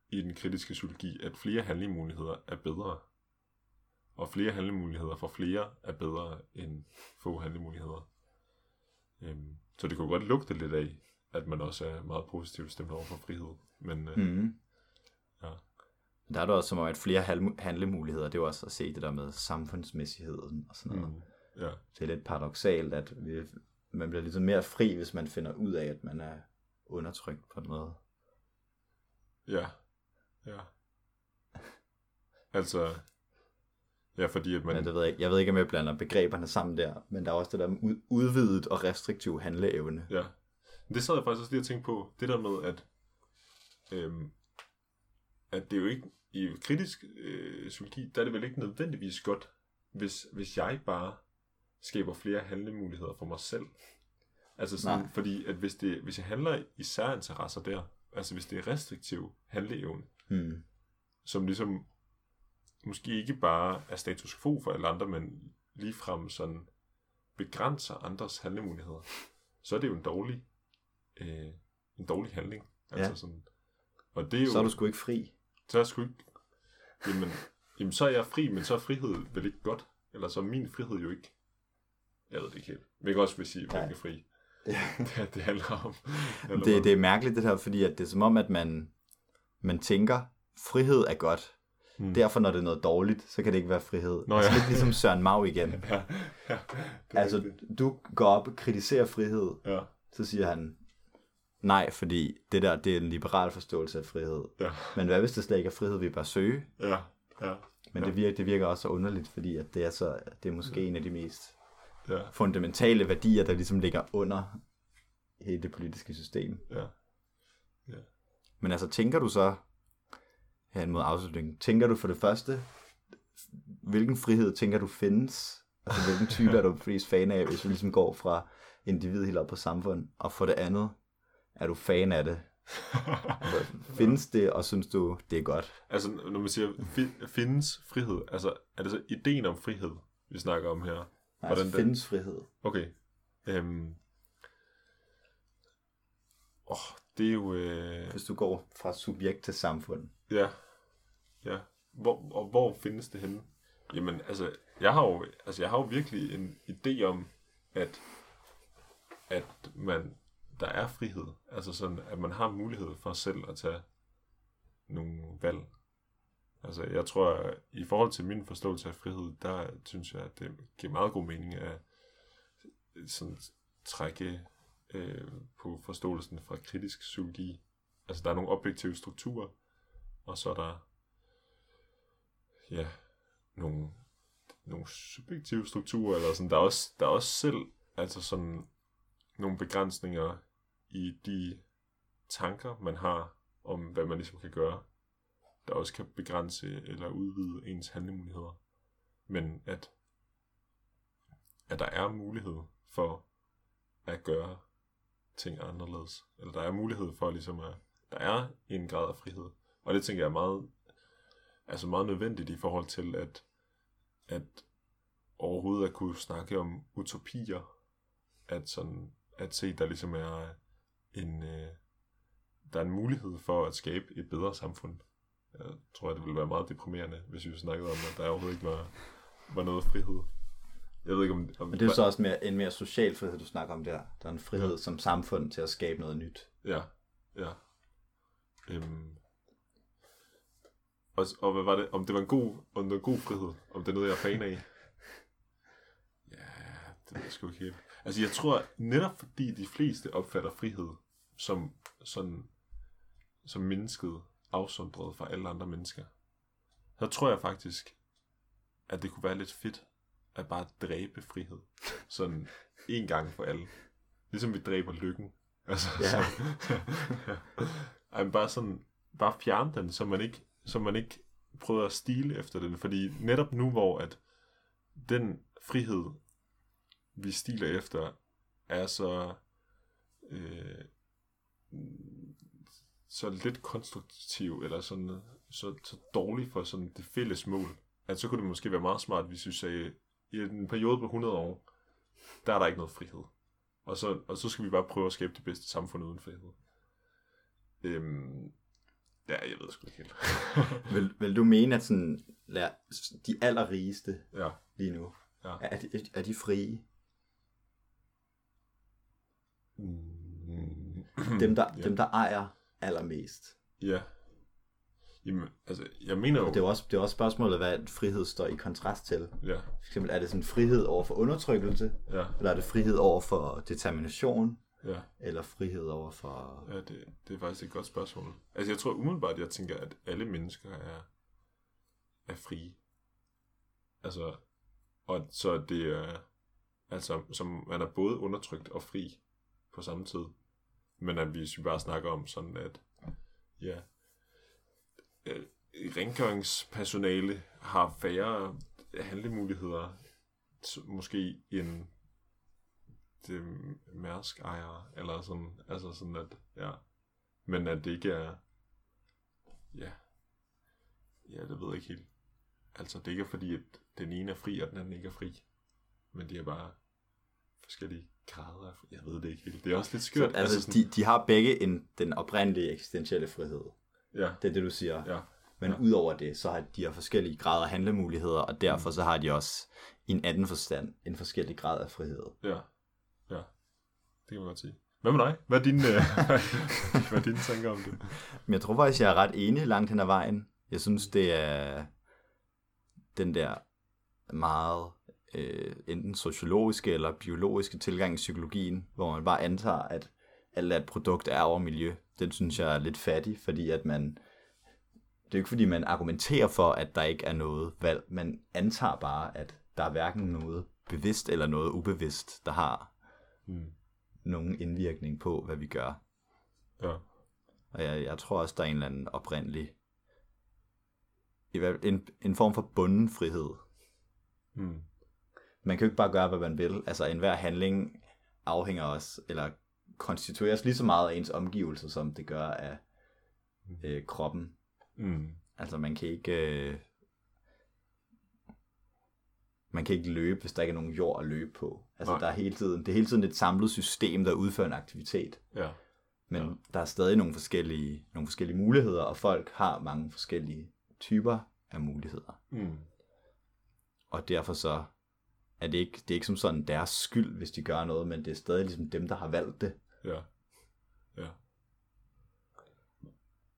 S2: i den kritiske psykologi, at flere handlemuligheder er bedre. Og flere handlemuligheder for flere er bedre end få handlemuligheder. Øhm, så det kunne godt lugte lidt af, at man også er meget positivt stemt over for frihed. Men øh,
S1: Mm.
S2: ja,
S1: Der er det også som om, at flere handlemuligheder, det er jo også at se det der med samfundsmæssigheden og sådan noget.
S2: mm, ja,
S1: Det er lidt paradoxalt, at vi, man bliver ligesom mere fri, hvis man finder ud af, at man er undertrykt på en måde.
S2: ja, ja. Altså, ja, fordi at man...
S1: Men det ved jeg, jeg ved ikke, om jeg blander begreberne sammen der, men der er også det der med ud- udvidet og restriktiv handleevne.
S2: Ja. Det sad jeg faktisk også lige og tænkte på, det der med, at, øhm, at det er jo ikke, i kritisk øh, psykologi, der er det vel ikke nødvendigvis godt, hvis, hvis jeg bare skaber flere handlemuligheder for mig selv. Altså sådan,
S1: Nej.
S2: fordi at hvis, det, hvis jeg handler i særinteresser der, altså hvis det er restriktiv handleevne,
S1: Hmm.
S2: som ligesom måske ikke bare er status quo for alle andre, men ligefrem sådan begrænser andres handlemuligheder, så er det jo en dårlig, øh, en dårlig handling. Altså
S1: Ja.
S2: sådan, og det er jo,
S1: Så er du sgu ikke fri.
S2: så er jeg sgu ikke, jamen, jamen, så er jeg fri, men så er frihed vel ikke godt, eller så er min frihed jo ikke, jeg ved det ikke helt, men jeg også vil sige, at er fri. det, det handler om.
S1: Det,
S2: om-
S1: det er mærkeligt det her, fordi at det er som om, at man, man tænker, frihed er godt.
S2: Mm.
S1: Derfor, når det er noget dårligt, så kan det ikke være frihed.
S2: Nå,
S1: altså
S2: ja.
S1: lidt ligesom Søren Mau igen.
S2: Ja, ja,
S1: Altså,
S2: rigtigt.
S1: du går op og kritiserer frihed,
S2: ja,
S1: så siger han, nej, fordi det der, det er en liberal forståelse af frihed.
S2: ja,
S1: Men hvad hvis det slet ikke er frihed, vi bare søge?
S2: ja, ja,
S1: Men
S2: Ja.
S1: det, virker, det virker også så underligt, fordi at det er, så, det er måske en af de mest
S2: ja,
S1: fundamentale værdier, der ligesom ligger under hele det politiske system.
S2: ja.
S1: Men altså, tænker du så, her mod afslutning, tænker du for det første, hvilken frihed tænker du findes? Altså, hvilken type er du flest fan af, hvis vi ligesom går fra individ helt op på samfund? Og for det andet, er du fan af det? Altså, findes det, og synes du, det er godt?
S2: Altså, når man siger, fi- findes frihed, altså, er det så ideen om frihed, vi snakker om her?
S1: Nej,
S2: Hvordan
S1: altså, findes frihed.
S2: Okay. Øhm. Åh, det er jo... Øh,
S1: Hvis du går fra subjekt til samfund.
S2: ja. Ja. Hvor, og hvor findes det henne? Jamen, altså, jeg har jo, altså, jeg har jo virkelig en idé om, at, at man, der er frihed. Altså sådan, at man har mulighed for selv at tage nogle valg. Altså, jeg tror, at i forhold til min forståelse af frihed, der synes jeg, at det giver meget god mening at sådan trække øh, på forståelsen fra kritisk psykologi. Altså, der er nogle objektive strukturer, og så er der ja, nogle, nogle subjektive strukturer, eller sådan. Der er også, der er også selv altså sådan nogle begrænsninger i de tanker, man har om, hvad man ligesom kan gøre, der også kan begrænse eller udvide ens handlemuligheder. Men at, at der er mulighed for at gøre ting anderledes. Eller der er mulighed for ligesom at, der er en grad af frihed. Og det tænker jeg er meget, altså meget nødvendigt i forhold til at, at overhovedet at kunne snakke om utopier. At sådan, at se, der ligesom er en, øh, der er en mulighed for at skabe et bedre samfund. Jeg tror, det ville være meget deprimerende, hvis vi snakkede om, at der overhovedet ikke var, var noget frihed. Jeg ved ikke, om... om
S1: Men det er så også mere, en mere social frihed, du snakker om der. Der er en frihed som samfund til at skabe noget nyt.
S2: Ja, ja. Øhm. Og, og hvad var det? Om det var en god, om det var en god frihed? Om det er noget, jeg er fan af? Ja, det ved jeg sgu ikke helt. Altså, jeg tror, netop fordi de fleste opfatter frihed som sådan, som mennesket afsondret fra alle andre mennesker, så tror jeg faktisk, at det kunne være lidt fedt at bare dræbe frihed. Sådan en gang for alle. Ligesom vi dræber lykken. Altså,
S1: Ja.
S2: så, Ej, men bare sådan, bare fjerne den, så man ikke, så man ikke prøver at stile efter den. Fordi netop nu, hvor at den frihed, vi stiler efter, er så, øh, så lidt konstruktiv, eller sådan, så, så dårlig for sådan det fælles mål, at så kunne det måske være meget smart, hvis vi sagde, i en periode på 100 år, der er der ikke noget frihed. Og så, og så skal vi bare prøve at skabe det bedste samfund uden frihed. Øhm, ja, jeg ved sgu ikke helt.
S1: Vil, vil du mene, at sådan, lad, de allerrigeste
S2: ja,
S1: lige nu,
S2: Ja.
S1: er, de, er de frie?
S2: Mm.
S1: Dem der,
S2: ja.
S1: dem, der ejer allermest.
S2: Ja. Jamen, altså, jeg mener jo...
S1: Det er jo også, det er også spørgsmålet, hvad frihed står i kontrast til.
S2: Ja,
S1: For eksempel, er det sådan frihed over for undertrykkelse,
S2: ja,
S1: eller er det frihed over for determination,
S2: ja.
S1: eller frihed over for...
S2: Ja, det, det er faktisk et godt spørgsmål. Altså, jeg tror umiddelbart, jeg tænker, at alle mennesker er, er frie. Altså, og så det er, altså, som man er både undertrykt og fri på samme tid. Men at hvis vi bare snakker om sådan, at, ja, øh, rengøringspersonale har færre handlemuligheder, måske end det mærsk ejere, eller sådan, altså sådan at, ja, men at det ikke er, ja, ja, det ved jeg ikke helt. Altså, det ikke er fordi, at den ene er fri, og den anden ikke er fri, men de er bare forskellige grader af. Jeg ved det ikke helt. Det er også lidt skørt.
S1: Så, altså,
S2: sådan,
S1: de, de har begge en, den oprindelige eksistentielle frihed.
S2: Ja,
S1: Det er det, du siger.
S2: ja,
S1: Men
S2: Ja.
S1: udover det, så har de har forskellige grader af handlemuligheder, og derfor så har de også i en anden forstand en forskellig grad af frihed.
S2: ja, ja, det kan man godt sige. Hvad med dig? Hvad er dine, øh, hvad er dine tanker om det?
S1: Men jeg tror faktisk, jeg er ret enig langt hen ad vejen. Jeg synes, det er den der meget øh, enten sociologiske eller biologiske tilgang i psykologien, hvor man bare antager, at alt er et produkt af over miljø. Den synes jeg er lidt fattig, fordi at man... Det er jo ikke fordi, man argumenterer for, at der ikke er noget valg. Man antager bare, at der er hverken noget bevidst eller noget ubevidst, der har
S2: Hmm.
S1: nogen indvirkning på, hvad vi gør.
S2: Ja,
S1: Og jeg, jeg tror også, der er en eller anden oprindelig, en, en form for bunden frihed.
S2: hmm.
S1: Man kan jo ikke bare gøre, hvad man vil. Altså enhver handling afhænger også, eller konstitueres lige så meget af ens omgivelser, som det gør af øh, kroppen.
S2: Hmm.
S1: Altså man kan ikke... Øh, man kan ikke løbe, hvis der ikke er nogen jord at løbe på. Altså,
S2: Nej.
S1: der er hele tiden, det er hele tiden et samlet system, der udfører en aktivitet.
S2: Ja.
S1: Men
S2: ja.
S1: der er stadig nogle forskellige, nogle forskellige muligheder, og folk har mange forskellige typer af muligheder.
S2: Mm.
S1: Og derfor så er det ikke, det er ikke som sådan deres skyld, hvis de gør noget, men det er stadig ligesom dem, der har valgt det.
S2: Ja. Ja.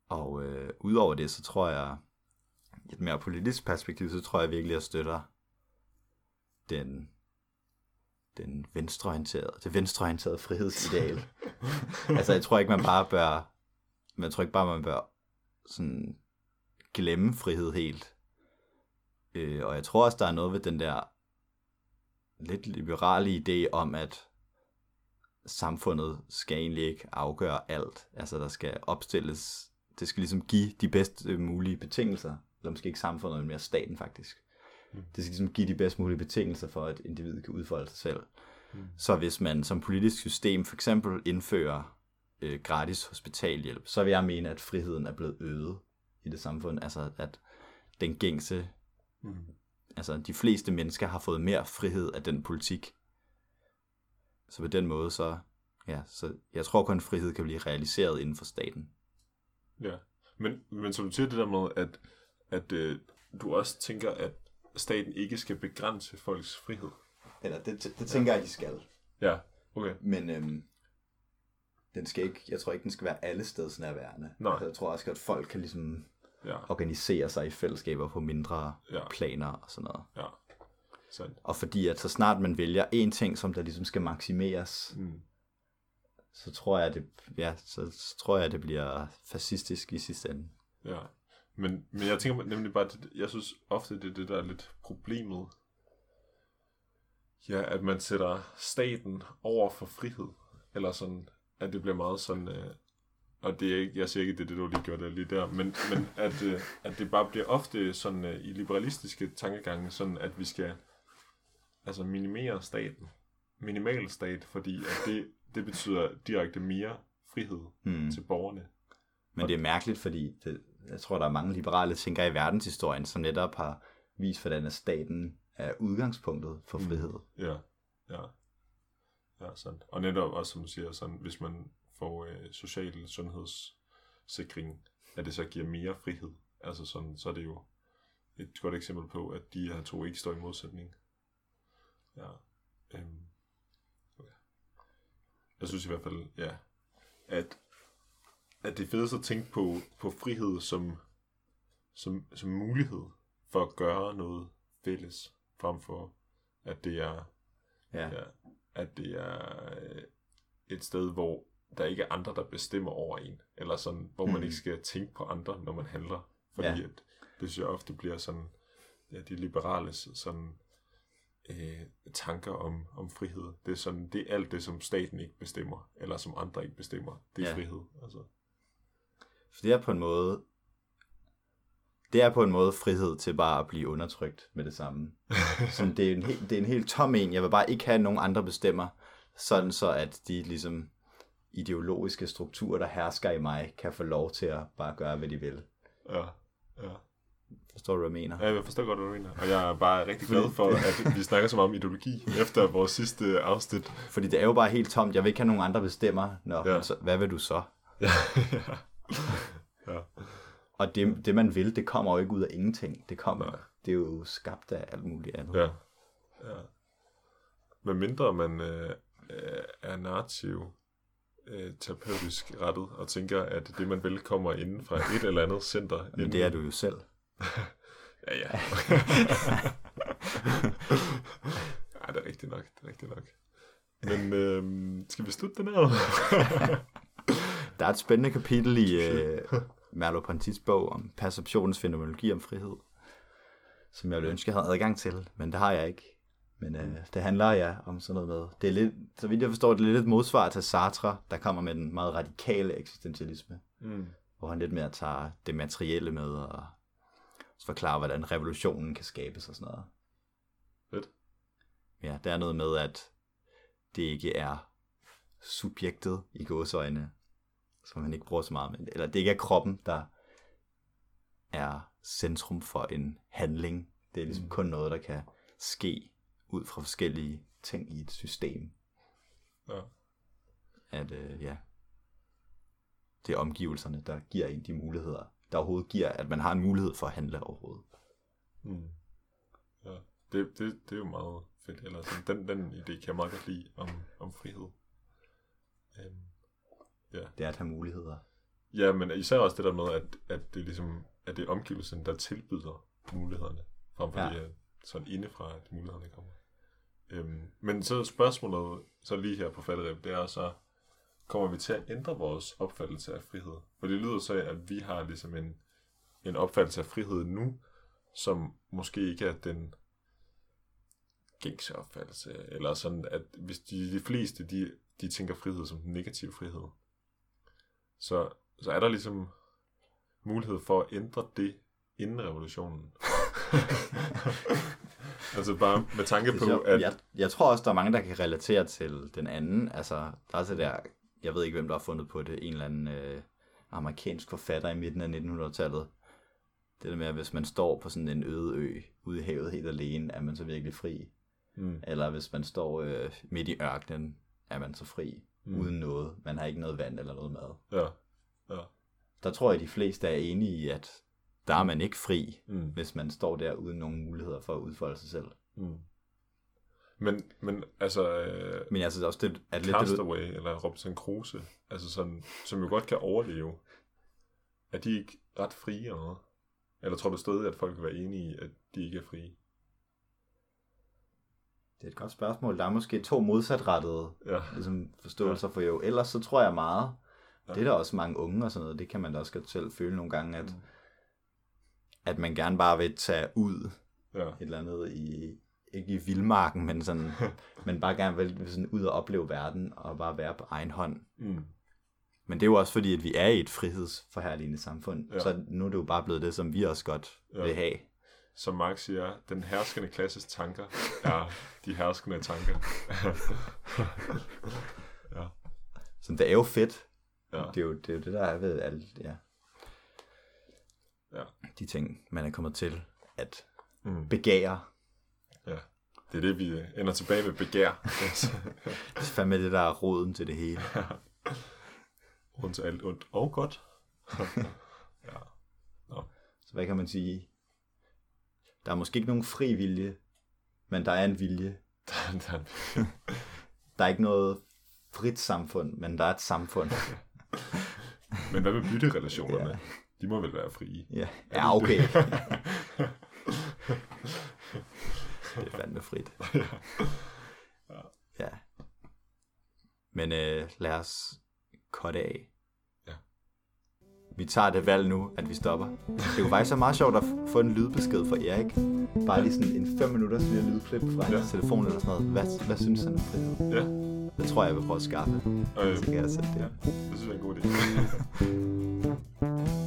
S1: Og øh, udover det, så tror jeg, i et mere politisk perspektiv, så tror jeg virkelig, at jeg støtter den, den venstreorienterede, det venstreorienterede frihedsideal. altså, jeg tror ikke, man bare bør, men jeg tror ikke bare, man bør sådan glemme frihed helt. Øh, og jeg tror også, der er noget ved den der lidt liberale idé om, at samfundet skal egentlig ikke afgøre alt. Altså, der skal opstilles, det skal ligesom give de bedst øh, mulige betingelser, eller måske ikke samfundet, men mere staten faktisk.
S2: Mm.
S1: Det skal ligesom give de bedst mulige betingelser for, at individet kan udfolde sig selv.
S2: Mm.
S1: Så hvis man som politisk system for eksempel indfører øh, gratis hospitalhjælp, så vil jeg mene, at friheden er blevet øget i det samfund. Altså, at den gængse,
S2: Mm.
S1: altså de fleste mennesker har fået mere frihed af den politik. Så på den måde, så, ja, så jeg tror kun, frihed kan blive realiseret inden for staten.
S2: Ja. Men, men som du siger det der med, at, at øh, du også tænker, at staten ikke skal begrænse folks frihed.
S1: Eller det, det, det tænker jeg, de skal.
S2: Ja, okay.
S1: Men øhm, den skal ikke, jeg tror ikke, den skal være alle steds nærværende.
S2: Nej.
S1: Altså, jeg tror også, at folk kan ligesom
S2: Ja,
S1: organisere sig i fællesskaber på mindre
S2: Ja.
S1: planer og sådan noget.
S2: ja. Sandt.
S1: Og fordi at så snart man vælger én ting, som der ligesom skal maksimeres,
S2: Mm.
S1: så tror jeg, det, ja, så, så tror jeg, det bliver fascistisk i sidste ende.
S2: Ja. Men, men jeg tænker nemlig bare, det, jeg synes ofte, det er det, der er lidt problemet. Ja, at man sætter staten over for frihed. Eller sådan, at det bliver meget sådan... Øh, og det er ikke, jeg siger ikke, det er det, du lige gjorde der lige der, men, men at, øh, at det bare bliver ofte sådan øh, i liberalistiske tankegange, sådan at vi skal altså minimere staten. Minimal stat, fordi at det, det betyder direkte mere frihed
S1: Hmm.
S2: til borgerne.
S1: Men det er mærkeligt, fordi det, jeg tror, der er mange liberale tænkere i verdenshistorien, som netop har vist, hvordan at staten er udgangspunktet for
S2: Mm.
S1: frihed.
S2: Ja, ja. Ja, sandt. Og netop også, som du siger, sådan, hvis man får øh, social sundhedssikring, at det så giver mere frihed. Altså sådan, så er det jo et godt eksempel på, at de her to ikke står i modsætning. Ja. Øhm. Okay. Jeg synes i hvert fald, ja, at, at det er fedest at tænke på, på frihed som, som, som mulighed for at gøre noget fælles, frem for at det er
S1: Ja.
S2: Ja, at det er øh, et sted, hvor der ikke er andre, der bestemmer over en. Eller sådan, hvor man
S1: Mm.
S2: ikke skal tænke på andre, når man handler. Fordi
S1: Ja.
S2: at, det synes jeg ofte bliver sådan, ja, de liberale sådan, øh, tanker om, om frihed. Det er sådan, det er alt det, som staten ikke bestemmer, eller som andre ikke bestemmer. Det er
S1: Ja.
S2: frihed. Altså.
S1: For det er på en måde, det er på en måde frihed til bare at blive undertrykt med det samme. Sådan, det, er en helt, det er en helt tom en. Jeg vil bare ikke have nogen andre bestemmer, sådan så at de ligesom ideologiske strukturer, der hersker i mig, kan få lov til at bare gøre, hvad de vil.
S2: Ja, ja.
S1: Forstår du, hvad jeg mener?
S2: Ja, jeg forstår godt, hvad du mener. Og jeg er bare rigtig glad for, at vi snakker så meget om ideologi efter vores sidste afsnit.
S1: Fordi det er jo bare helt tomt. Jeg vil ikke have nogen andre bestemmer. Nå,
S2: Ja.
S1: så, hvad vil du så?
S2: ja. ja.
S1: Og det, det, man vil, det kommer jo ikke ud af ingenting. Det kommer,
S2: Nej.
S1: det er jo skabt af alt muligt andet.
S2: Ja. ja. Med mindre man øh, er narrativ øh, terapeutisk rettet og tænker, at det man vil kommer inden fra et eller andet center.
S1: Men det er du jo selv.
S2: Ja, ja. ja, det er rigtigt nok. Det er rigtigt nok. Men øh, skal vi slutte den her?
S1: Der er et spændende kapitel i øh, Merleau-Ponty's bog om perceptionens fænomenologi om frihed, som jeg ville ønske, jeg havde adgang til, men det har jeg ikke. Men øh, det handler ja om sådan noget med, det er lidt, så vidt jeg forstår, det er lidt et modsvar til Sartre, der kommer med den meget radikale eksistentialisme,
S2: mm.
S1: hvor han lidt mere tager det materielle med og forklarer, hvordan revolutionen kan skabes og sådan noget.
S2: Fedt.
S1: Ja, der er noget med, at det ikke er subjektet i gåsøjne, som man ikke bruger så meget med, eller det ikke er kroppen, der er centrum for en handling. Det er ligesom
S2: Mm.
S1: kun noget, der kan ske ud fra forskellige ting i et system.
S2: Ja.
S1: At øh, ja, det er omgivelserne, der giver en de muligheder, der overhovedet giver, at man har en mulighed for at handle overhovedet.
S2: Mm. Ja, det, det, det er jo meget fedt. Eller sådan, den, den idé kan jeg meget godt lide om, om frihed. Um, ja.
S1: Det er at have muligheder.
S2: ja, men især også det der med, at, at det er ligesom, at det er omgivelsen, der tilbyder mulighederne, frem for
S1: Ja.
S2: det er sådan indefra, at mulighederne kommer. Um, men så spørgsmålet, så lige her på falderib, det er så, kommer vi til at ændre vores opfattelse af frihed? For det lyder så, at vi har ligesom en, en opfattelse af frihed nu, som måske ikke er den gængse opfattelse, eller sådan, at hvis de, de fleste, de, de tænker frihed som den negative frihed, så, så er der ligesom mulighed for at ændre det inden revolutionen. altså bare med tanke på, at...
S1: jeg, jeg tror også, der er mange, der kan relatere til den anden. Altså, der er også der, jeg ved ikke, hvem der har fundet på det, en eller anden øh, amerikansk forfatter i midten af 1900-tallet. Det der med, at hvis man står på sådan en øde ø ude i havet helt alene, er man så virkelig fri.
S2: Mm,
S1: Eller hvis man står øh, midt i ørkenen, er man så fri. Mm. Uden noget. Man har ikke noget vand eller noget mad.
S2: ja, ja.
S1: Der tror jeg, de fleste er enige i, at der er man ikke fri,
S2: Mm,
S1: hvis man står der uden nogen muligheder for at udfolde sig selv.
S2: mm. Men, men altså... Øh,
S1: Men jeg synes også, det er lidt... Det,
S2: Castaway eller Robinson Crusoe, altså sådan, som jo godt kan overleve, er de ikke ret frie eller noget? Eller tror du stadig, at folk vil være enige i, at de ikke er frie?
S1: Det er et godt spørgsmål. Der er måske to modsatrettede
S2: Ja,
S1: ligesom, forståelser for jo. Ellers så tror jeg meget,
S2: Ja.
S1: det er der også mange unge og sådan noget, det kan man da også godt selv føle nogle gange, at,
S2: Mm.
S1: at man gerne bare vil tage ud
S2: ja,
S1: et eller andet i, ikke i vildmarken, men sådan, men bare gerne vil, sådan ud og opleve verden og bare være på egen hånd.
S2: mm.
S1: Men det er jo også fordi, at vi er i et frihedsforherligende samfund,
S2: Ja.
S1: så nu er det jo bare blevet det, som vi også godt
S2: ja.
S1: vil have.
S2: Som Marx siger, den herskende klasses tanker er de herskende tanker. ja,
S1: Så det er jo fedt.
S2: ja,
S1: Det er jo det, er jo det der er ved alt, ja.
S2: ja.
S1: de ting, man er kommet til at
S2: Mm.
S1: begære.
S2: Ja. Det er det, vi øh, ender tilbage ved begær.
S1: Det er fandme det, der er roden til det hele.
S2: Rundt til alt ondt og godt.
S1: Så hvad kan man sige? Der er måske ikke nogen fri vilje, men der er en vilje.
S2: Der- der-
S1: Der er ikke noget frit samfund, men der er et samfund.
S2: Men hvad med bytterelationerne?
S1: Ja.
S2: De må vel være frie.
S1: Ja, ja okay. Det er fandme frit. Ja. Men øh, lad os korte af.
S2: Ja.
S1: Vi tager det valg nu, at vi stopper. Det er jo faktisk så meget sjovt at få en lydbesked fra Erik. Bare lige sådan en 5 minutters lille lydklip fra
S2: Ja.
S1: hans telefon eller sådan noget. Hvad, hvad synes han om frihed?
S2: Ja,
S1: Det tror jeg, jeg vil prøve at skaffe.
S2: øh,
S1: Så kan jeg sætte det.
S2: ja, det synes jeg er en god idé.